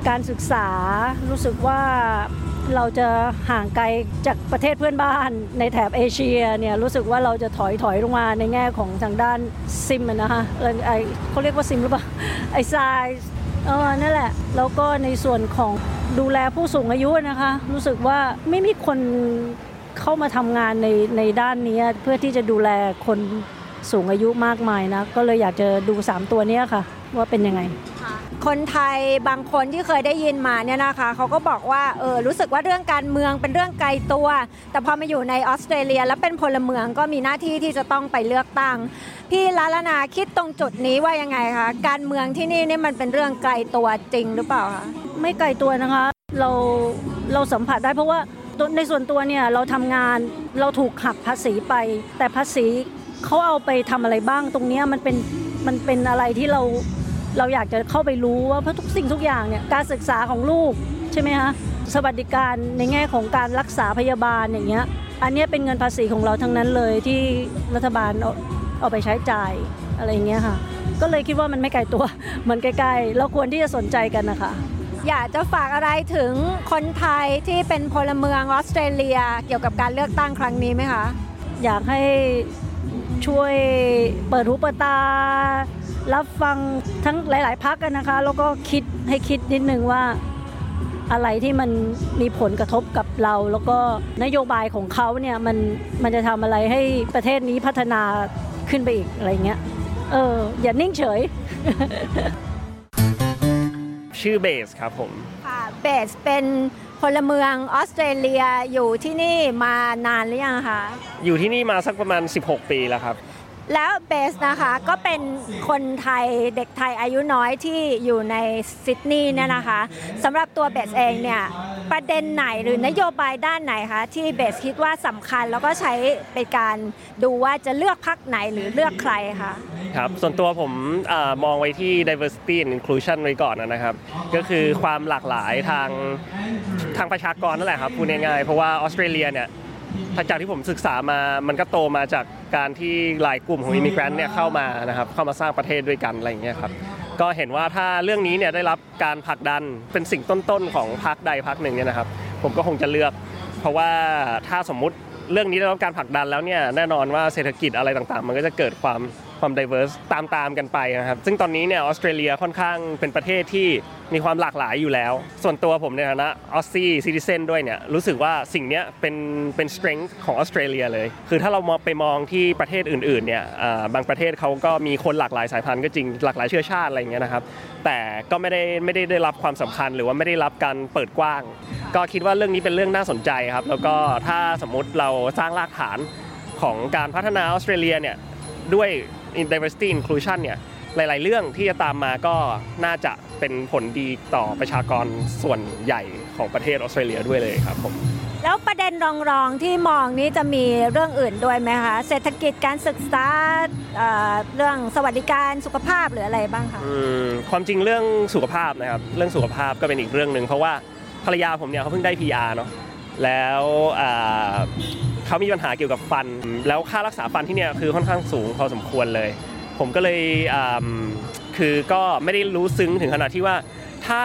การศึกษารู้สึกว่าเราจะห่างไกลจากประเทศเพื่อนบ้านในแถบเอเชียเนี่ยรู้สึกว่าเราจะถอยถอยลงมาในแง่ของทางด้านซิมนะคะเออไอเขาเรียกว่าซิมหรือเปล่าไอทรายเออนั่นแหละ แล้วก็ในส่วนของดูแลผู้สูงอายุนะคะ รู้สึกว่าไม่มีคนเข้ามาทำงานในในด้านนี้เพื่อที่จะดูแลคน สูงอายุมากมายนะ ก็เลยอยากจะดู 3 ตัวนี้ค่ะ ว่าเป็นยังไง คนไทยบางคนที่เคยได้ยินมาเนี่ยนะคะเขาก็บอกว่าเออรู้สึกว่าเรื่องการเมืองเป็นเรื่องไกลตัว แต่พอมาอยู่ในออสเตรเลีย แล้วเป็นพลเมืองก็มีหน้าที่ที่จะต้องไปเลือกตั้ง พี่ลาลนาคิดตรงจุดนี้ว่ายังไงคะการเมืองที่นี่นี่มันเป็นเรื่องไกลตัวจริงหรือเปล่าคะไม่ไกลตัวนะคะเราเราสัมผัสได้เพราะว่าในส่วนตัวเนี่ยเราทำงานเราถูกหักภาษีไป แต่ภาษี เขาเอาไปทำอะไรบ้างตรงนี้มันเป็นมันเป็นอะไรที่เราเราอยากจะเข้าไปรู้ว่าเพราะทุกสิ่งทุกอย่างเนี่ยการศึกษาของลูกใช่ไหมคะสวัสดิการในแง่ของการรักษาพยาบาลอย่างเงี้ยอันนี้เป็นเงินภาษีของเราทั้งนั้นเลยที่รัฐบาลเอาเอาไปใช้จ่ายอะไรอย่างเงี้ยค่ะ ก็เลยคิดว่ามันไม่ไกลตัวเหมือนใกล้ๆเราควรที่จะสนใจกันนะคะอยากจะฝากอะไรถึงคนไทยที่เป็นพลเมืองออสเตรเลียเกี่ยวกับการเลือกตั้งครั้งนี้ไหมคะ อยากให้ ช่วยเปิดหูเปิดตา รับฟังทั้งหลาย ๆพักกันนะคะ แล้วก็คิดให้คิดนิดนึงว่าอะไรที่มันมีผลกระทบกับเรา แล้วก็นโยบายของเขาเนี่ยมันมันจะทำอะไรให้ประเทศนี้พัฒนาขึ้นไปอีกอะไรเงี้ยเอออย่านิ่งเฉย ชื่อเบสครับผม ค่ะเบสเป็น พลเมืองออสเตรเลียอยู่ที่นี่มานานหรือยังคะ อยู่ที่นี่มาสักประมาณ 16 ปีแล้วครับ แล้วเบสนะคะก็เป็นคนไทยเด็กไทยอายุน้อยที่อยู่ในซิดนีย์เนี่ยนะคะสำหรับตัวเบสเองเนี่ยประเด็นไหนหรือนโยบายด้านไหนคะที่เบสคิดว่าสำคัญแล้วก็ใช้เป็นการดูว่าจะเลือกพักไหนหรือเลือกใครคะครับส่วนตัวผมอมองไว้ที่ diversity and inclusion ไว้ก่อนนะครับ ก็คือความหลากหลายทางทางประชากรนั่นแหละครับพูดง่ายๆเพราะว่าออสเตรเลียเนี่ย จากที่ผมศึกษามามันก็โตมาจากการที่หลายกลุ่มของอิมิเกรนต์เนี่ยเข้ามานะครับเข้ามาสร้างประเทศด้วยกันอะไรอย่างเงี้ยครับก็เห็นว่าถ้าเรื่องนี้เนี่ยได้รับการผลักดันเป็นสิ่งต้นๆของพรรคใดพรรคหนึ่งเนี่ยนะครับ ผมก็คงจะเลือก เพราะว่าถ้าสมมุติเรื่องนี้ได้รับการผลักดันแล้วเนี่ยแน่นอนว่าเศรษฐกิจอะไรต่างๆ มันก็จะเกิดความ ความ diverse ตามๆกันไปนะครับ ซึ่งตอนนี้เนี่ยออสเตรเลียค่อนข้างเป็นประเทศที่มีความหลากหลายอยู่แล้ว ส่วนตัวผมในฐานะออสซี่ซิติเซนด้วยเนี่ยรู้สึกว่าสิ่งนี้เป็นเป็น strength ของออสเตรเลียเลย คือถ้าเรามองไปมองที่ประเทศอื่นๆเนี่ยบางประเทศเขาก็มีคนหลากหลายสายพันธุ์ก็จริงหลากหลายเชื้อชาติอะไรอย่างเงี้ยนะครับแต่ก็ไม่ได้ไม่ได้ได้รับความสำคัญหรือว่าไม่ได้รับการเปิดกว้าง ก็คิดว่าเรื่องนี้เป็นเรื่องน่าสนใจครับ แล้วก็ถ้าสมมุติเราสร้างรากฐานของการพัฒนาออสเตรเลียเนี่ยด้วย diversity inclusion เนี่ยหลาย ๆ เรื่องที่จะตามมาก็น่าจะเป็นผลดีต่อประชากรส่วนใหญ่ของประเทศออสเตรเลียด้วยเลยครับผมแล้วประเด็นรองๆที่มองนี้จะมีเรื่องอื่นด้วยไหมคะเศรษฐกิจการศึกษาเเรื่องสวัสดิการสุขภาพหรืออะไรบ้างคะความจริงเรื่องสุขภาพนะครับเรื่องสุขภาพก็เป็นอีกเรื่องหนึ่งเพราะว่าภรรยาผมเนี่ยเขาเพิ่งได้ PR เนาะแล้ว เขามีปัญหาเกี่ยวกับฟัน แล้วค่ารักษาฟันที่เนี่ยคือค่อนข้างสูงพอสมควรเลย ผมก็เลยคือก็ไม่ได้รู้ซึ้งถึงขนาดที่ว่าถ้า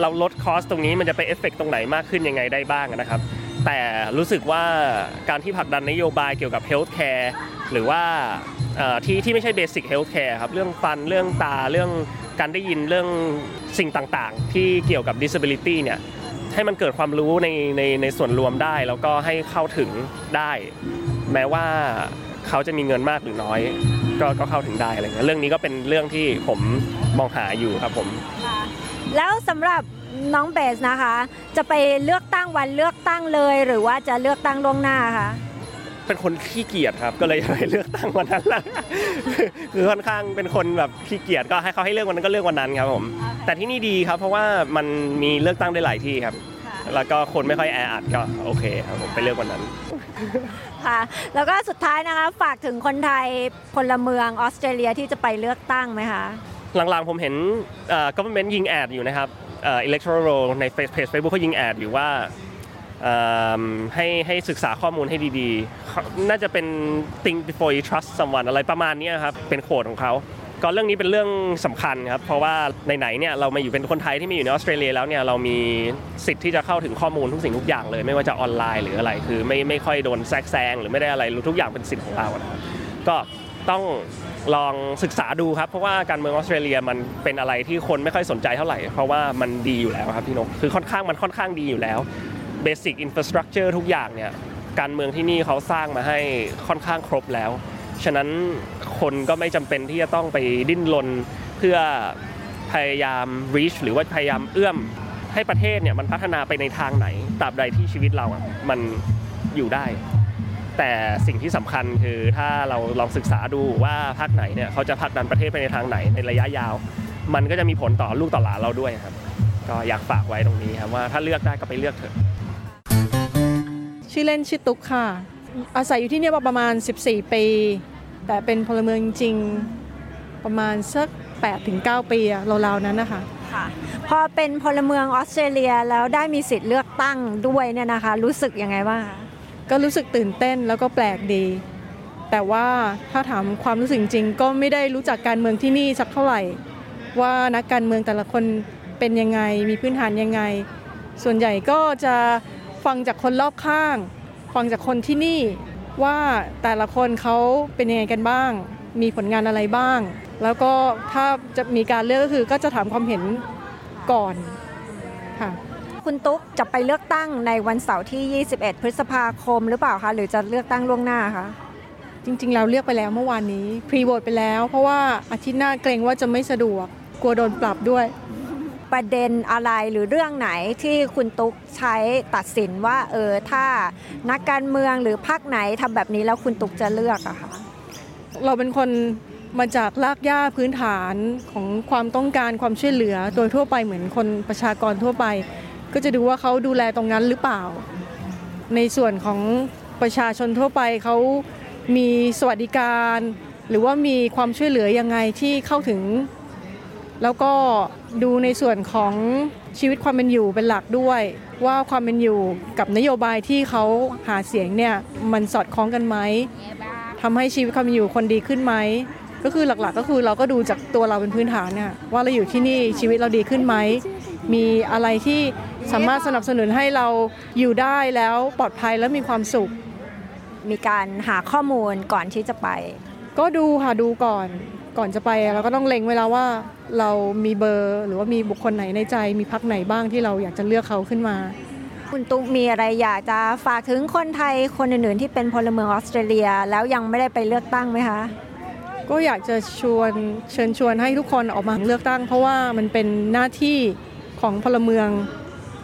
เราลดคอสตรงนี้มันจะไปเอฟเฟกตรงไหนมากขึ้นยังไงได้บ้างนะครับ แต่รู้สึกว่าการที่ผลักดันนโยบายเกี่ยวกับ healthcare หรือว่าที่ที่ไม่ใช่ basic healthcare ครับ เรื่องฟันเรื่องตาเรื่องการได้ยินเรื่องสิ่งต่างๆ ที่เกี่ยวกับ disability เนี่ย ให้มันเกิดความรู้ในในในส่วนรวมได้ แล้วก็ให้เข้าถึงได้ แม้ว่าเขาจะมีเงินมากหรือน้อย ก็ก็เข้าถึงได้อะไรเงี้ยเรื่องนี้ก็เป็นเรื่องที่ผมมองหาอยู่ครับผม แล้วสำหรับน้องเบสนะคะ จะไปเลือกตั้งวันเลือกตั้งเลย หรือว่าจะเลือกตั้งล่วงหน้าคะ เป็นคนขี้เกียจครับ ก็เลยไปเลือกตั้งวันนั้นละคือค่อนข้างเป็นคนแบบขี้เกียจก็ให้เขาให้เลือกวันนั้นก็เลือกวันนั้นครับผม แต่ที่นี่ดีครับ เพราะว่ามันมีเลือกตั้งได้หลายที่ครับ แล้วก็คนไม่ค่อยแออัดก็โอเคครับผมไปเลือกวันนั้นค่ะแล้วก็สุดท้ายนะคะฝากถึงคนไทยพลเมืองออสเตรเลียที่จะไปเลือกตั้งไหมคะหลังๆผมเห็นก็เป็นเมนยิงแอดอยู่นะครับเอิเล็กทรอลในเพจเฟซบุ๊กเขายิงแอดอยู่ว่า ให้ให้ศึกษาข้อมูลให้ดีๆ น่าจะเป็น think before you trust someone อะไรประมาณนี้ครับเป็นโคดของเขาก็เรื่องนี้เป็นเรื่องสำคัญครับ เพราะว่าไหนๆเนี่ยเรามาอยู่เป็นคนไทยที่มาอยู่ในออสเตรเลียแล้วเนี่ยเรามีสิทธิ์ที่จะเข้าถึงข้อมูลทุกสิ่งทุกอย่างเลย ไม่ว่าจะออนไลน์หรืออะไร คือไม่ไม่ค่อยโดนแทรกแซงหรือไม่ได้อะไรทุกอย่างเป็นสิทธิ์ของเรานะครับก็ต้องลองศึกษาดูครับ เพราะว่าการเมืองออสเตรเลียมันเป็นอะไรที่คนไม่ค่อยสนใจเท่าไหร่ เพราะว่ามันดีอยู่แล้วครับพี่นกคือค่อนข้างมันค่อนข้างดีอยู่แล้ว basic infrastructure ทุกอย่างเนี่ยการเมืองที่นี่เขาสร้างมาให้ค่อนข้างครบแล้ว ฉะนั้นคนก็ไม่จำเป็นที่จะต้องไปดิ้นรนเพื่อพยายาม reach หรือว่าพยายามเอื้อมให้ประเทศเนี่ยมันพัฒนาไปในทางไหนตราบใดที่ชีวิตเราอะมันอยู่ได้ แต่สิ่งที่สำคัญคือถ้าเราลองศึกษาดูว่าภาคไหนเนี่ยเขาจะผลักดันประเทศไปในทางไหนในระยะยาว มันก็จะมีผลต่อลูกต่อหลานเราด้วยครับ ก็อยากฝากไว้ตรงนี้ครับว่าถ้าเลือกได้ก็ไปเลือกเถอะ ชื่อเล่นชื่อตุ๊กค่ะ อาศัยอยู่ที่นี่มาประมาณ 14 ปี แต่เป็นพลเมืองจริงประมาณสัก8ถึง9ปีราวๆนั้นนะคะค่ะพอเป็นพลเมืองออสเตรเลียแล้วได้มีสิทธิ์เลือกตั้งด้วยเนี่ยนะคะ รู้สึกยังไงบ้างคะก็รู้สึกตื่นเต้นแล้วก็แปลกดี แต่ว่าถ้าถามความรู้สึกจริง ก็ไม่ได้รู้จักการเมืองที่นี่สักเท่าไหร่ ว่านักการเมืองแต่ละคนเป็นยังไงมีพื้นฐานยังไง ส่วนใหญ่ก็จะ ฟังจากคนรอบข้าง ฟังจากคนที่นี่ว่าแต่ละคนเขาเป็นยังไงกันบ้าง มีผลงานอะไรบ้าง แล้วก็ถ้าจะมีการเลือกก็คือก็จะถามความเห็นก่อนค่ะคุณตุ๊กจะไปเลือกตั้งในวันเสาร์ที่ 21 พฤษภาคมหรือเปล่าคะ หรือจะเลือกตั้งล่วงหน้าคะจริงๆ เราเลือกไปแล้วเมื่อวานนี้ พรีโหวตไปแล้ว เพราะว่าอาทิตย์หน้าเกรงว่าจะไม่สะดวกกลัวโดนปรับด้วย ประเด็นอะไรหรือเรื่องไหนที่คุณตุ๊กใช้ตัดสินว่าเออถ้านักการเมืองหรือพรรคไหนทำแบบนี้แล้วคุณตุ๊กจะเลือกอะคะเราเป็นคนมาจากลากย่าพื้นฐานของความต้องการความช่วยเหลือโดยทั่วไปเหมือนคนประชากรทั่วไป ก็จะดูว่าเขาดูแลตรงนั้นหรือเปล่า ในส่วนของประชาชนทั่วไปเขามีสวัสดิการ หรือว่ามีความช่วยเหลือยังไงที่เข้าถึง แล้วก็ดูในส่วนของชีวิตความเป็นอยู่เป็นหลักด้วย ว่าความเป็นอยู่กับนโยบายที่เขาหาเสียงเนี่ยมันสอดคล้องกันไหมทำให้ชีวิตความเป็นอยู่คนดีขึ้นไหมก็คือหลักๆ ก็คือเราก็ดูจากตัวเราเป็นพื้นฐานเนี่ยว่าเราอยู่ที่นี่ชีวิตเราดีขึ้นไหมมีอะไรที่สามารถสนับสนุนให้เราอยู่ได้แล้วปลอดภัยและมีความสุข มีการหาข้อมูลก่อนที่จะไป ก็ดูค่ะดูก่อน ก่อนจะไปเราก็ต้องเล็งไว้แล้วว่าเรามีเบอร์ หรือว่ามีบุคคลไหนในใจ มีพักไหนบ้างที่เราอยากจะเลือกเขาขึ้นมา คุณตุ๊กมีอะไรอยากจะฝากถึงคนไทยคนอื่นๆ ที่เป็นพลเมืองออสเตรเลียแล้วยังไม่ได้ไปเลือกตั้งไหมคะก็อยากจะชวนเชิญชวนให้ทุกคนออกมาเลือกตั้ง เพราะว่ามันเป็นหน้าที่ของพลเมือง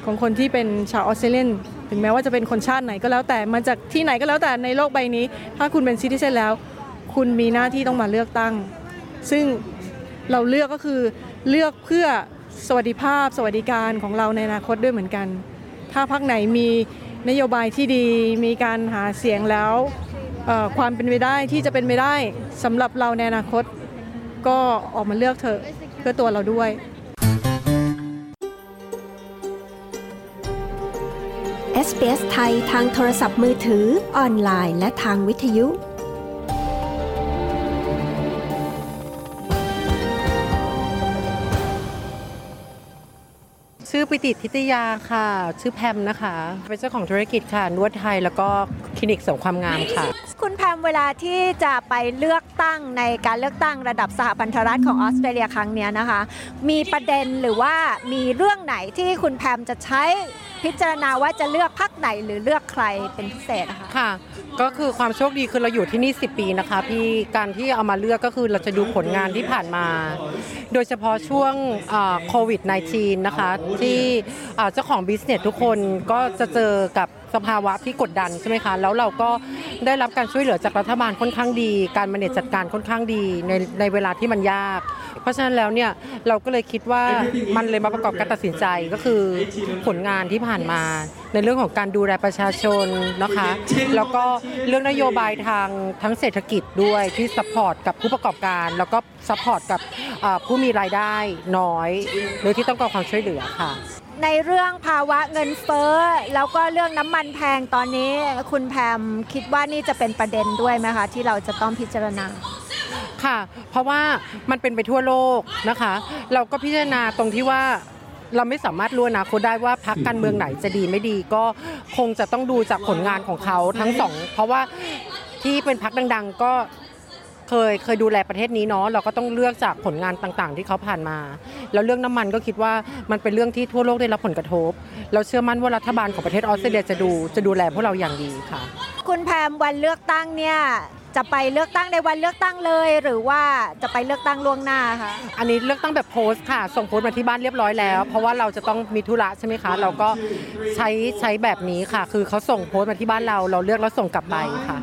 ของคนที่เป็นชาวออสเตรเลียนถึงแม้ว่าจะเป็นคนชาติไหนก็แล้วแต่มาจากที่ไหนก็แล้วแต่ในโลกใบนี้ ถ้าคุณเป็นซิติเซนแล้ว คุณมีหน้าที่ต้องมาเลือกตั้ง ซึ่งเราเลือกก็คือเลือกเพื่อสวัสดิภาพ สวัสดิการของเราในอนาคตด้วยเหมือนกัน ถ้าพักไหนมีนโยบายที่ดีมีการหาเสียงแล้วความเป็นไปได้ที่จะเป็นไปได้สำหรับเราในอนาคต ก็ออกมาเลือกเถอะเพื่อตัวเราด้วย SBS ไทยทางโทรศัพท์มือถือออนไลน์ และทางวิทยุ ชื่อปิติทิตยาค่ะ ชื่อแพมนะคะ เป็นเจ้าของธุรกิจค่ะนวดไทยแล้วก็คลินิกเสริมความงามค่ะ คุณแพมเวลาที่จะไปเลือกตั้งในการเลือกตั้งระดับสหพันธรัฐของออสเตรเลียครั้งนี้นะคะ มีประเด็นหรือว่ามีเรื่องไหนที่คุณแพมจะใช้พิจารณาว่าจะเลือกพักไหนหรือเลือกใครเป็นพิเศษนะคะค่ะ ก็คือความโชคดีคือเราอยู่ที่นี่ 10 ปีนะคะพี่การที่เอามาเลือกก็คือเราจะดูผลงานที่ผ่านมา โดยเฉพาะช่วงโควิด -19 นะคะ ที่เจ้าของบิสเนสทุกคนก็จะเจอกับ สภาวะที่กดดันใช่ไหมคะ แล้วเราก็ได้รับการช่วยเหลือจากรัฐบาลค่อนข้างดี การมาเนจจัดการค่อนข้างดีในในเวลาที่มันยาก เพราะฉะนั้นแล้วเนี่ยเราก็เลยคิดว่ามันเลยมาประกอบการตัดสินใจก็คือผลงานที่ผ่านมา ในเรื่องของการดูแลประชาชนนะคะ แล้วก็เรื่องนโยบายทางทั้งเศรษฐกิจด้วยที่ support กับผู้ประกอบการ แล้วก็ support กับผู้มีรายได้น้อย หรือที่ต้องการความช่วยเหลือค่ะ ในเรื่องภาวะเงินเฟ้อแล้วก็เรื่องน้ำมันแพงตอนนี้คุณแพมคิดว่านี่จะเป็นประเด็นด้วยไหมคะที่เราจะต้องพิจารณาค่ะ เพราะว่ามันเป็นไปทั่วโลกนะคะ เราก็พิจารณาตรงที่ว่าเราไม่สามารถรู้อนาคตได้ว่าพรรคการเมืองไหนจะดีไม่ดี ก็คงจะต้องดูจากผลงานของเขาทั้งสองเพราะว่าที่เป็นพักดัง ๆ ก็ เคยเคยดูแลประเทศนี้เนาะเราก็ต้องเลือกจากผลงานต่างๆ ที่เขาผ่านมา แล้วเรื่องน้ำมันก็คิดว่ามันเป็นเรื่องที่ทั่วโลกได้รับผลกระทบ เราเชื่อมั่นว่ารัฐบาลของประเทศออสเตรเลียจะดูจะดูแลพวกเราอย่างดีค่ะ คุณแพมวันเลือกตั้งเนี่ยจะไปเลือกตั้งในวันเลือกตั้งเลย หรือว่าจะไปเลือกตั้งล่วงหน้าคะอันนี้เลือกตั้งแบบโพสต์ค่ะ ส่งโพสต์มาที่บ้านเรียบร้อยแล้ว เพราะว่าเราจะต้องมีธุระใช่ไหมคะ เราก็ใช้ใช้แบบนี้ค่ะ คือเขาส่งโพสต์มาที่บ้านเรา เราเลือกแล้วส่งกลับไปค่ะ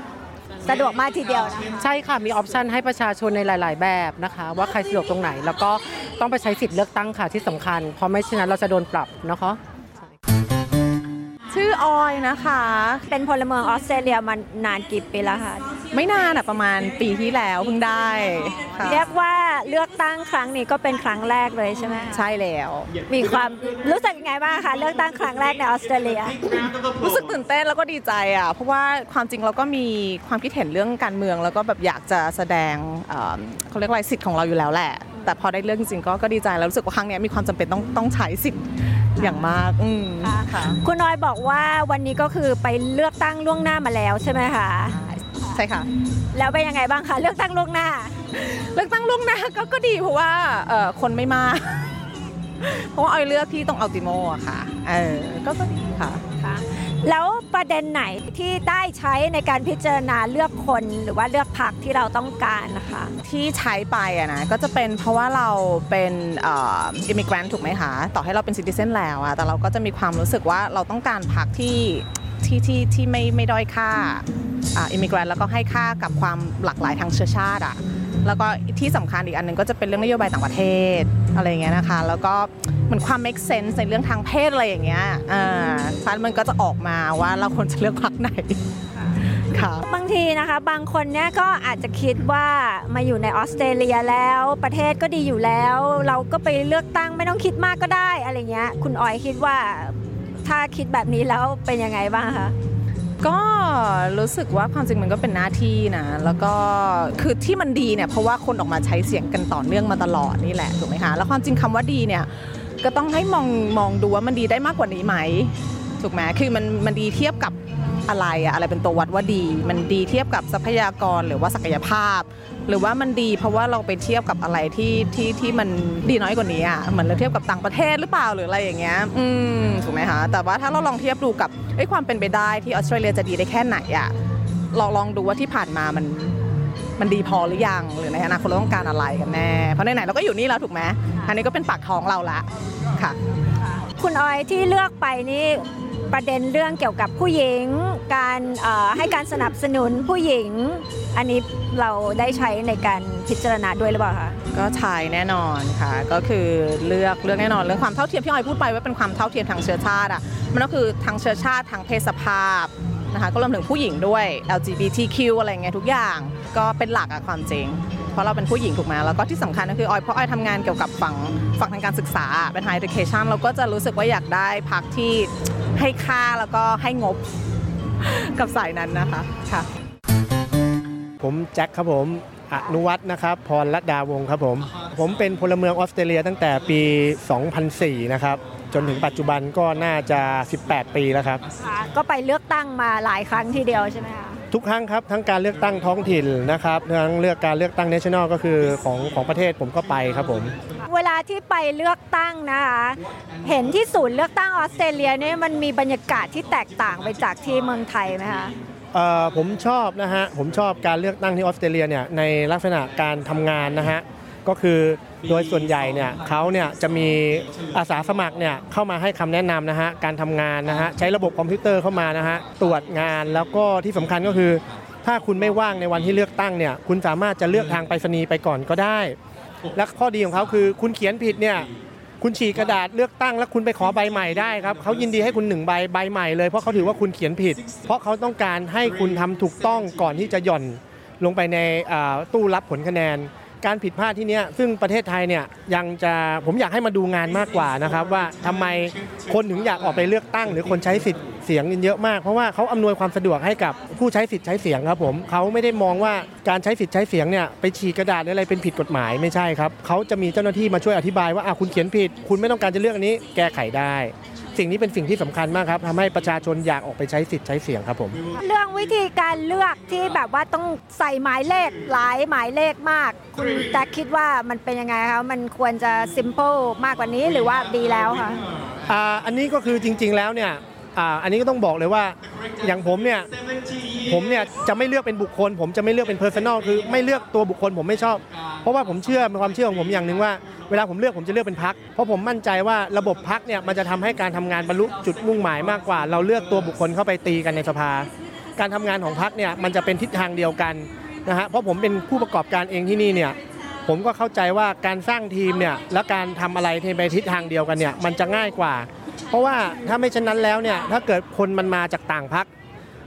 สะดวกมากทีเดียวนะใช่ค่ะมีออปชันให้ประชาชนในหลาย ๆ แบบนะคะ ว่าใครสะดวกตรงไหน แล้วก็ต้องไปใช้สิทธิ์เลือกตั้งค่ะที่สำคัญ เพราะไม่เช่นนั้นเราจะโดนปรับนะคะชื่อออยนะคะ เป็นพลเมืองออสเตรเลียมานานกี่ปีแล้วคะ ไม่นานอะประมาณปีที่แล้วเพิ่งได้เรียกว่าเลือกตั้งครั้งนี้ก็เป็นครั้งแรกเลยใช่ไหมใช่แล้ว มีความรู้สึกยังไงบ้างคะเลือกตั้งครั้งแรกในออสเตรเลีย รู้สึกตื่นเต้นแล้วก็ดีใจอะเพราะว่าความจริงเราก็มีความคิดเห็นเรื่องการเมือง แล้วก็แบบอยากจะแสดงเขาเรียกอะไรสิทธิ์ของเราอยู่แล้วแหละ แต่พอได้เรื่องจริงก็ก็ดีใจแล้วรู้สึกว่าครั้งนี้มีความจำเป็นต้องต้องใช้สิทธิ์อย่างมากอืมคุณน้อยบอกว่าวันนี้ก็คือไปเลือกตั้งล่วงหน้ามาแล้วใช่ไหมคะ ใช่ค่ะ แล้วเป็นยังไงบ้างคะเลือกตั้งล่วงหน้า เลือกตั้งล่วงหน้าก็ก็ดีเพราะว่าคนไม่มากเพราะว่าออยเลือกที่ตรงอัลติโมอะค่ะเออก็ก็ดีค่ะค่ะ แล้วประเด็นไหนที่ได้ใช้ในการพิจารณาเลือกคนหรือว่าเลือกพรรคที่เราต้องการนะคะ ที่ใช้ไปอะนะก็จะเป็นเพราะว่าเราเป็นอิมิเกรนถูกไหมคะ ต่อให้เราเป็นซิติเซนแล้วอะแต่เราก็จะมีความรู้สึกว่าเราต้องการพรรคที่ ที่ที่ที่ไม่ไม่ด้อยค่าอิมิเกรนแล้วก็ให้ค่ากับความหลากหลายทางเชื้อชาติอะแล้วก็ที่สำคัญอีกอันนึงก็จะเป็นเรื่องนโยบายต่างประเทศอะไรอย่างเงี้ยนะคะ แล้วก็เหมือนความ make sense ในเรื่องทางเพศอะไรอย่างเงี้ยอ่าชันมันก็จะออกมาว่าเราควรจะเลือกพรรคไหนค่ะบางทีนะคะบางคนเนี่ยก็อาจจะคิดว่ามาอยู่ในออสเตรเลียแล้ว ประเทศก็ดีอยู่แล้ว เราก็ไปเลือกตั้งไม่ต้องคิดมากก็ได้อะไรเงี้ยคุณออยคิดว่า ถ้าคิดแบบนี้แล้วเป็นยังไงบ้างคะก็รู้สึกว่าความจริงมันก็เป็นหน้าที่นะ แล้วก็คือที่มันดีเนี่ยเพราะว่าคนออกมาใช้เสียงกันต่อเนื่องมาตลอดนี่แหละถูกไหมคะแล้วความจริงคำว่าดีเนี่ยก็ต้องให้มองมองดูว่ามันดีได้มากกว่านี้ไหมถูกไหมคือมันมันดีเทียบกับ อะไรอะอะไรเป็นตัววัดว่าดี มันดีเทียบกับทรัพยากรหรือว่าศักยภาพ หรือว่ามันดีเพราะว่าเราไปเทียบกับอะไรที่ที่ที่มันดีน้อยกว่านี้อะเหมือนเราเทียบกับต่างประเทศหรือเปล่าหรืออะไรอย่างเงี้ยอืมถูกไหมคะแต่ว่าถ้าเราลองเทียบดูกับไอ้ความเป็นไปได้ที่ออสเตรเลียจะดีได้แค่ไหนอะลองลองดูว่าที่ผ่านมามันมันดีพอหรือยังหรือในอนาคตเราต้องการอะไรกันแน่เพราะไหนๆเราก็อยู่นี่แล้วถูกไหมอันนี้ก็เป็นปากท้องเราละค่ะ คุณออยที่เลือกไปนี่ ประเด็นเรื่องเกี่ยวกับผู้หญิง การให้การสนับสนุนผู้หญิง อันนี้เราได้ใช้ในการพิจารณาด้วยหรือเปล่าคะก็ใช้แน่นอนค่ะ ก็คือเลือกเลือกแน่นอนเรื่องความเท่าเทียมที่ออยพูดไปว่าเป็นความเท่าเทียมทางเชื้อชาติอะมันก็คือทางเชื้อชาติทางเพศสภาพนะคะก็รวมถึงผู้หญิงด้วย LGBTQ อะไรเงี้ยทุกอย่างก็เป็นหลักอะความจริง เพราะเราเป็นผู้หญิงถูกไหมแล้วก็ที่สำคัญก็คือออยเพราะออยทำงานเกี่ยวกับฝั่งฝั่งทางการศึกษาเป็น high education เราก็จะรู้สึกว่าอยากได้พักที่ ให้ค่าแล้วก็ให้งบกับสายนั้นนะคะค่ะ ผมแจ็คครับผมอนุวัฒน์นะครับพรรัตดาวงศ์ครับผม ผมเป็นพลเมืองออสเตรเลียตั้งแต่ปี 2004 นะครับจนถึงปัจจุบันก็น่าจะ 18 ปีแล้วครับค่ะก็ไปเลือกตั้งมาหลายครั้งทีเดียวใช่ไหมคะ ทุกครั้งครับทั้งการเลือกตั้งท้องถิ่นนะครับทั้งเลือกการเลือกตั้ง national ก็คือของของประเทศผมก็ไปครับผม เวลาที่ไปเลือกตั้งนะคะเห็นที่ศูนย์เลือกตั้งออสเตรเลียเนี่ยมันมีบรรยากาศที่แตกต่างไปจากที่เมืองไทยไหมคะเอ่อผมชอบนะฮะผมชอบการเลือกตั้งที่ออสเตรเลียเนี่ยในลักษณะการทำงานนะฮะ ก็คือโดยส่วนใหญ่เนี่ยเขาเนี่ยจะมีอาสาสมัครเนี่ยเข้ามาให้คำแนะนำนะฮะการทำงานนะฮะใช้ระบบคอมพิวเตอร์เข้ามานะฮะตรวจงานแล้วก็ที่สำคัญก็คือ ถ้าคุณไม่ว่างในวันที่เลือกตั้งเนี่ยคุณสามารถจะเลือกทางไปรษณีย์ไปก่อนก็ได้ และข้อดีของเขาคือคุณเขียนผิดเนี่ยคุณฉีกกระดาษเลือกตั้งแล้วคุณไปขอใบใหม่ได้ครับเขายินดีให้คุณหนึ่งใบใบใหม่เลยเพราะเขาถือว่าคุณเขียนผิด เพราะเขาต้องการให้คุณทำถูกต้องก่อนที่จะหย่อนลงไปในอ่าตู้รับผลคะแนน การผิดพลาดที่เนี้ยซึ่งประเทศไทยเนี่ยยังจะผมอยากให้มาดูงานมากกว่านะครับว่าทำไมคนถึงอยากออกไปเลือกตั้งหรือคนใช้สิทธิ์ เสียงกันเยอะมาก เพราะว่าเขาอำนวยความสะดวกให้กับผู้ใช้สิทธิ์ใช้เสียงครับผมเขาไม่ได้มองว่าการใช้สิทธิ์ใช้เสียงเนี่ยไปฉีกกระดาษหรืออะไรเป็นผิดกฎหมายไม่ใช่ครับเขาจะมีเจ้าหน้าที่มาช่วยอธิบายว่าอะคุณเขียนผิด คุณไม่ต้องการจะเลือกอันนี้แก้ไขได้ สิ่งนี้เป็นสิ่งที่สำคัญมากครับทำให้ประชาชนอยากออกไปใช้สิทธิ์ใช้เสียงครับผม เรื่องวิธีการเลือกที่แบบว่าต้องใส่หมายเลขหลายหมายเลขมากคุณแจ็คคิดว่ามันเป็นยังไงคะมันควรจะ simple มากกว่านี้หรือว่าดีแล้วคะอ่าอันนี้ก็คือจริง ๆแล้วเนี่ย อ่าอันนี้ก็ต้องบอกเลยว่าอย่างผมเนี่ยผมเนี่ยจะไม่เลือกเป็นบุคคล ผมจะไม่เลือกเป็น personal คือไม่เลือกตัวบุคคลผมไม่ชอบ เพราะว่าผมเชื่อเป็นความเชื่อของผมอย่างหนึ่งว่าเวลาผมเลือกผมจะเลือกเป็นพักเพราะผมมั่นใจว่าระบบพักเนี่ยมันจะทำให้การทำงานบรรลุจุดมุ่งหมายมากกว่า เราเลือกตัวบุคคลเข้าไปตีกันในสภา การทำงานของพักเนี่ยมันจะเป็นทิศทางเดียวกันนะฮะเพราะผมเป็นผู้ประกอบการเองที่นี่เนี่ยผมก็เข้าใจว่าการสร้างทีมเนี่ยและการทำอะไรในทิศทางเดียวกันเนี่ยมันจะง่ายกว่า เพราะว่าถ้าไม่เช่นนั้นแล้วเนี่ยถ้าเกิดคนมันมาจากต่างพัก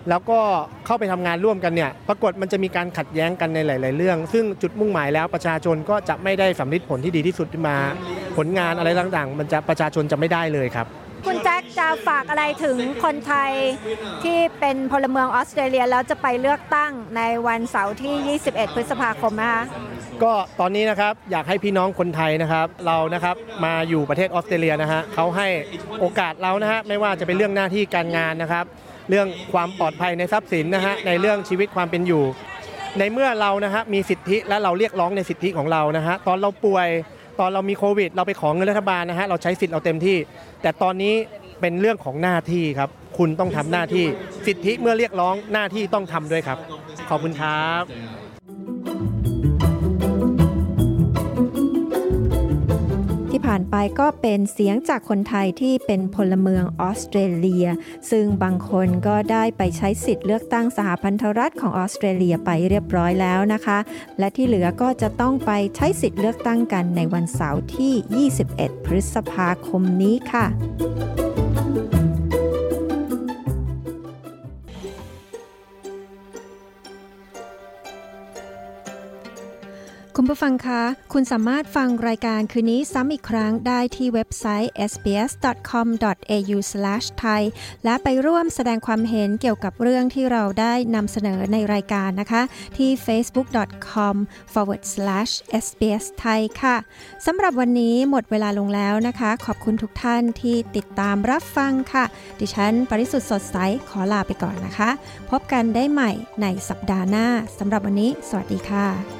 แล้วก็เข้าไปทำงานร่วมกันเนี่ยปรากฏมันจะมีการขัดแย้งกันในหลาย ๆ เรื่อง ซึ่งจุดมุ่งหมายแล้วประชาชนก็จะไม่ได้สำลิดผลที่ดีที่สุดมา ผลงานอะไรต่าง ๆ มันจะประชาชนจะไม่ได้เลยครับ คุณแจ็คจะฝากอะไรถึงคนไทยที่เป็นพลเมืองออสเตรเลียแล้วจะไปเลือกตั้งในวันเสาร์ที่ 21 พฤษภาคมนะคะก็ตอนนี้นะครับอยากให้พี่น้องคนไทยนะครับ เรานะครับมาอยู่ประเทศออสเตรเลียนะฮะเขาให้โอกาสเรานะฮะไม่ว่าจะเป็นเรื่องหน้าที่การงานนะครับ เรื่องความปลอดภัยในทรัพย์สินนะฮะในเรื่องชีวิตความเป็นอยู่ ในเมื่อเรานะฮะมีสิทธิและเราเรียกร้องในสิทธิของเรานะฮะตอนเราป่วย ตอนเรามีโควิด เราไปขอเงินรัฐบาลนะฮะเราใช้สิทธิ์เราเต็มที่ แต่ตอนนี้เป็นเรื่องของหน้าที่ครับ คุณต้องทำหน้าที่สิทธิเมื่อเรียกร้องหน้าที่ต้องทำด้วยครับ ขอบคุณครับ ผ่านไปก็เป็นเสียงจากคนไทยที่เป็นพลเมืองออสเตรเลีย ซึ่งบางคนก็ได้ไปใช้สิทธิ์เลือกตั้งสหพันธรัฐของออสเตรเลียไปเรียบร้อยแล้วนะคะ และที่เหลือก็จะต้องไปใช้สิทธิ์เลือกตั้งกันในวันเสาร์ที่ 21 พฤษภาคมนี้ค่ะ คุณผู้ฟังคะ คุณสามารถฟังรายการคืนนี้ซ้ำอีกครั้งได้ที่เว็บไซต์ sbs.com.au/thai และไปร่วมแสดงความเห็นเกี่ยวกับเรื่องที่เราได้นำเสนอในรายการนะคะ ที่ facebook.com/sbsthai ค่ะสำหรับวันนี้หมดเวลาลงแล้วนะคะ ขอบคุณทุกท่านที่ติดตามรับฟังค่ะ ดิฉันปริสุทธ์สดใสขอลาไปก่อนนะคะ พบกันได้ใหม่ในสัปดาห์หน้าสำหรับวันนี้ สวัสดีค่ะ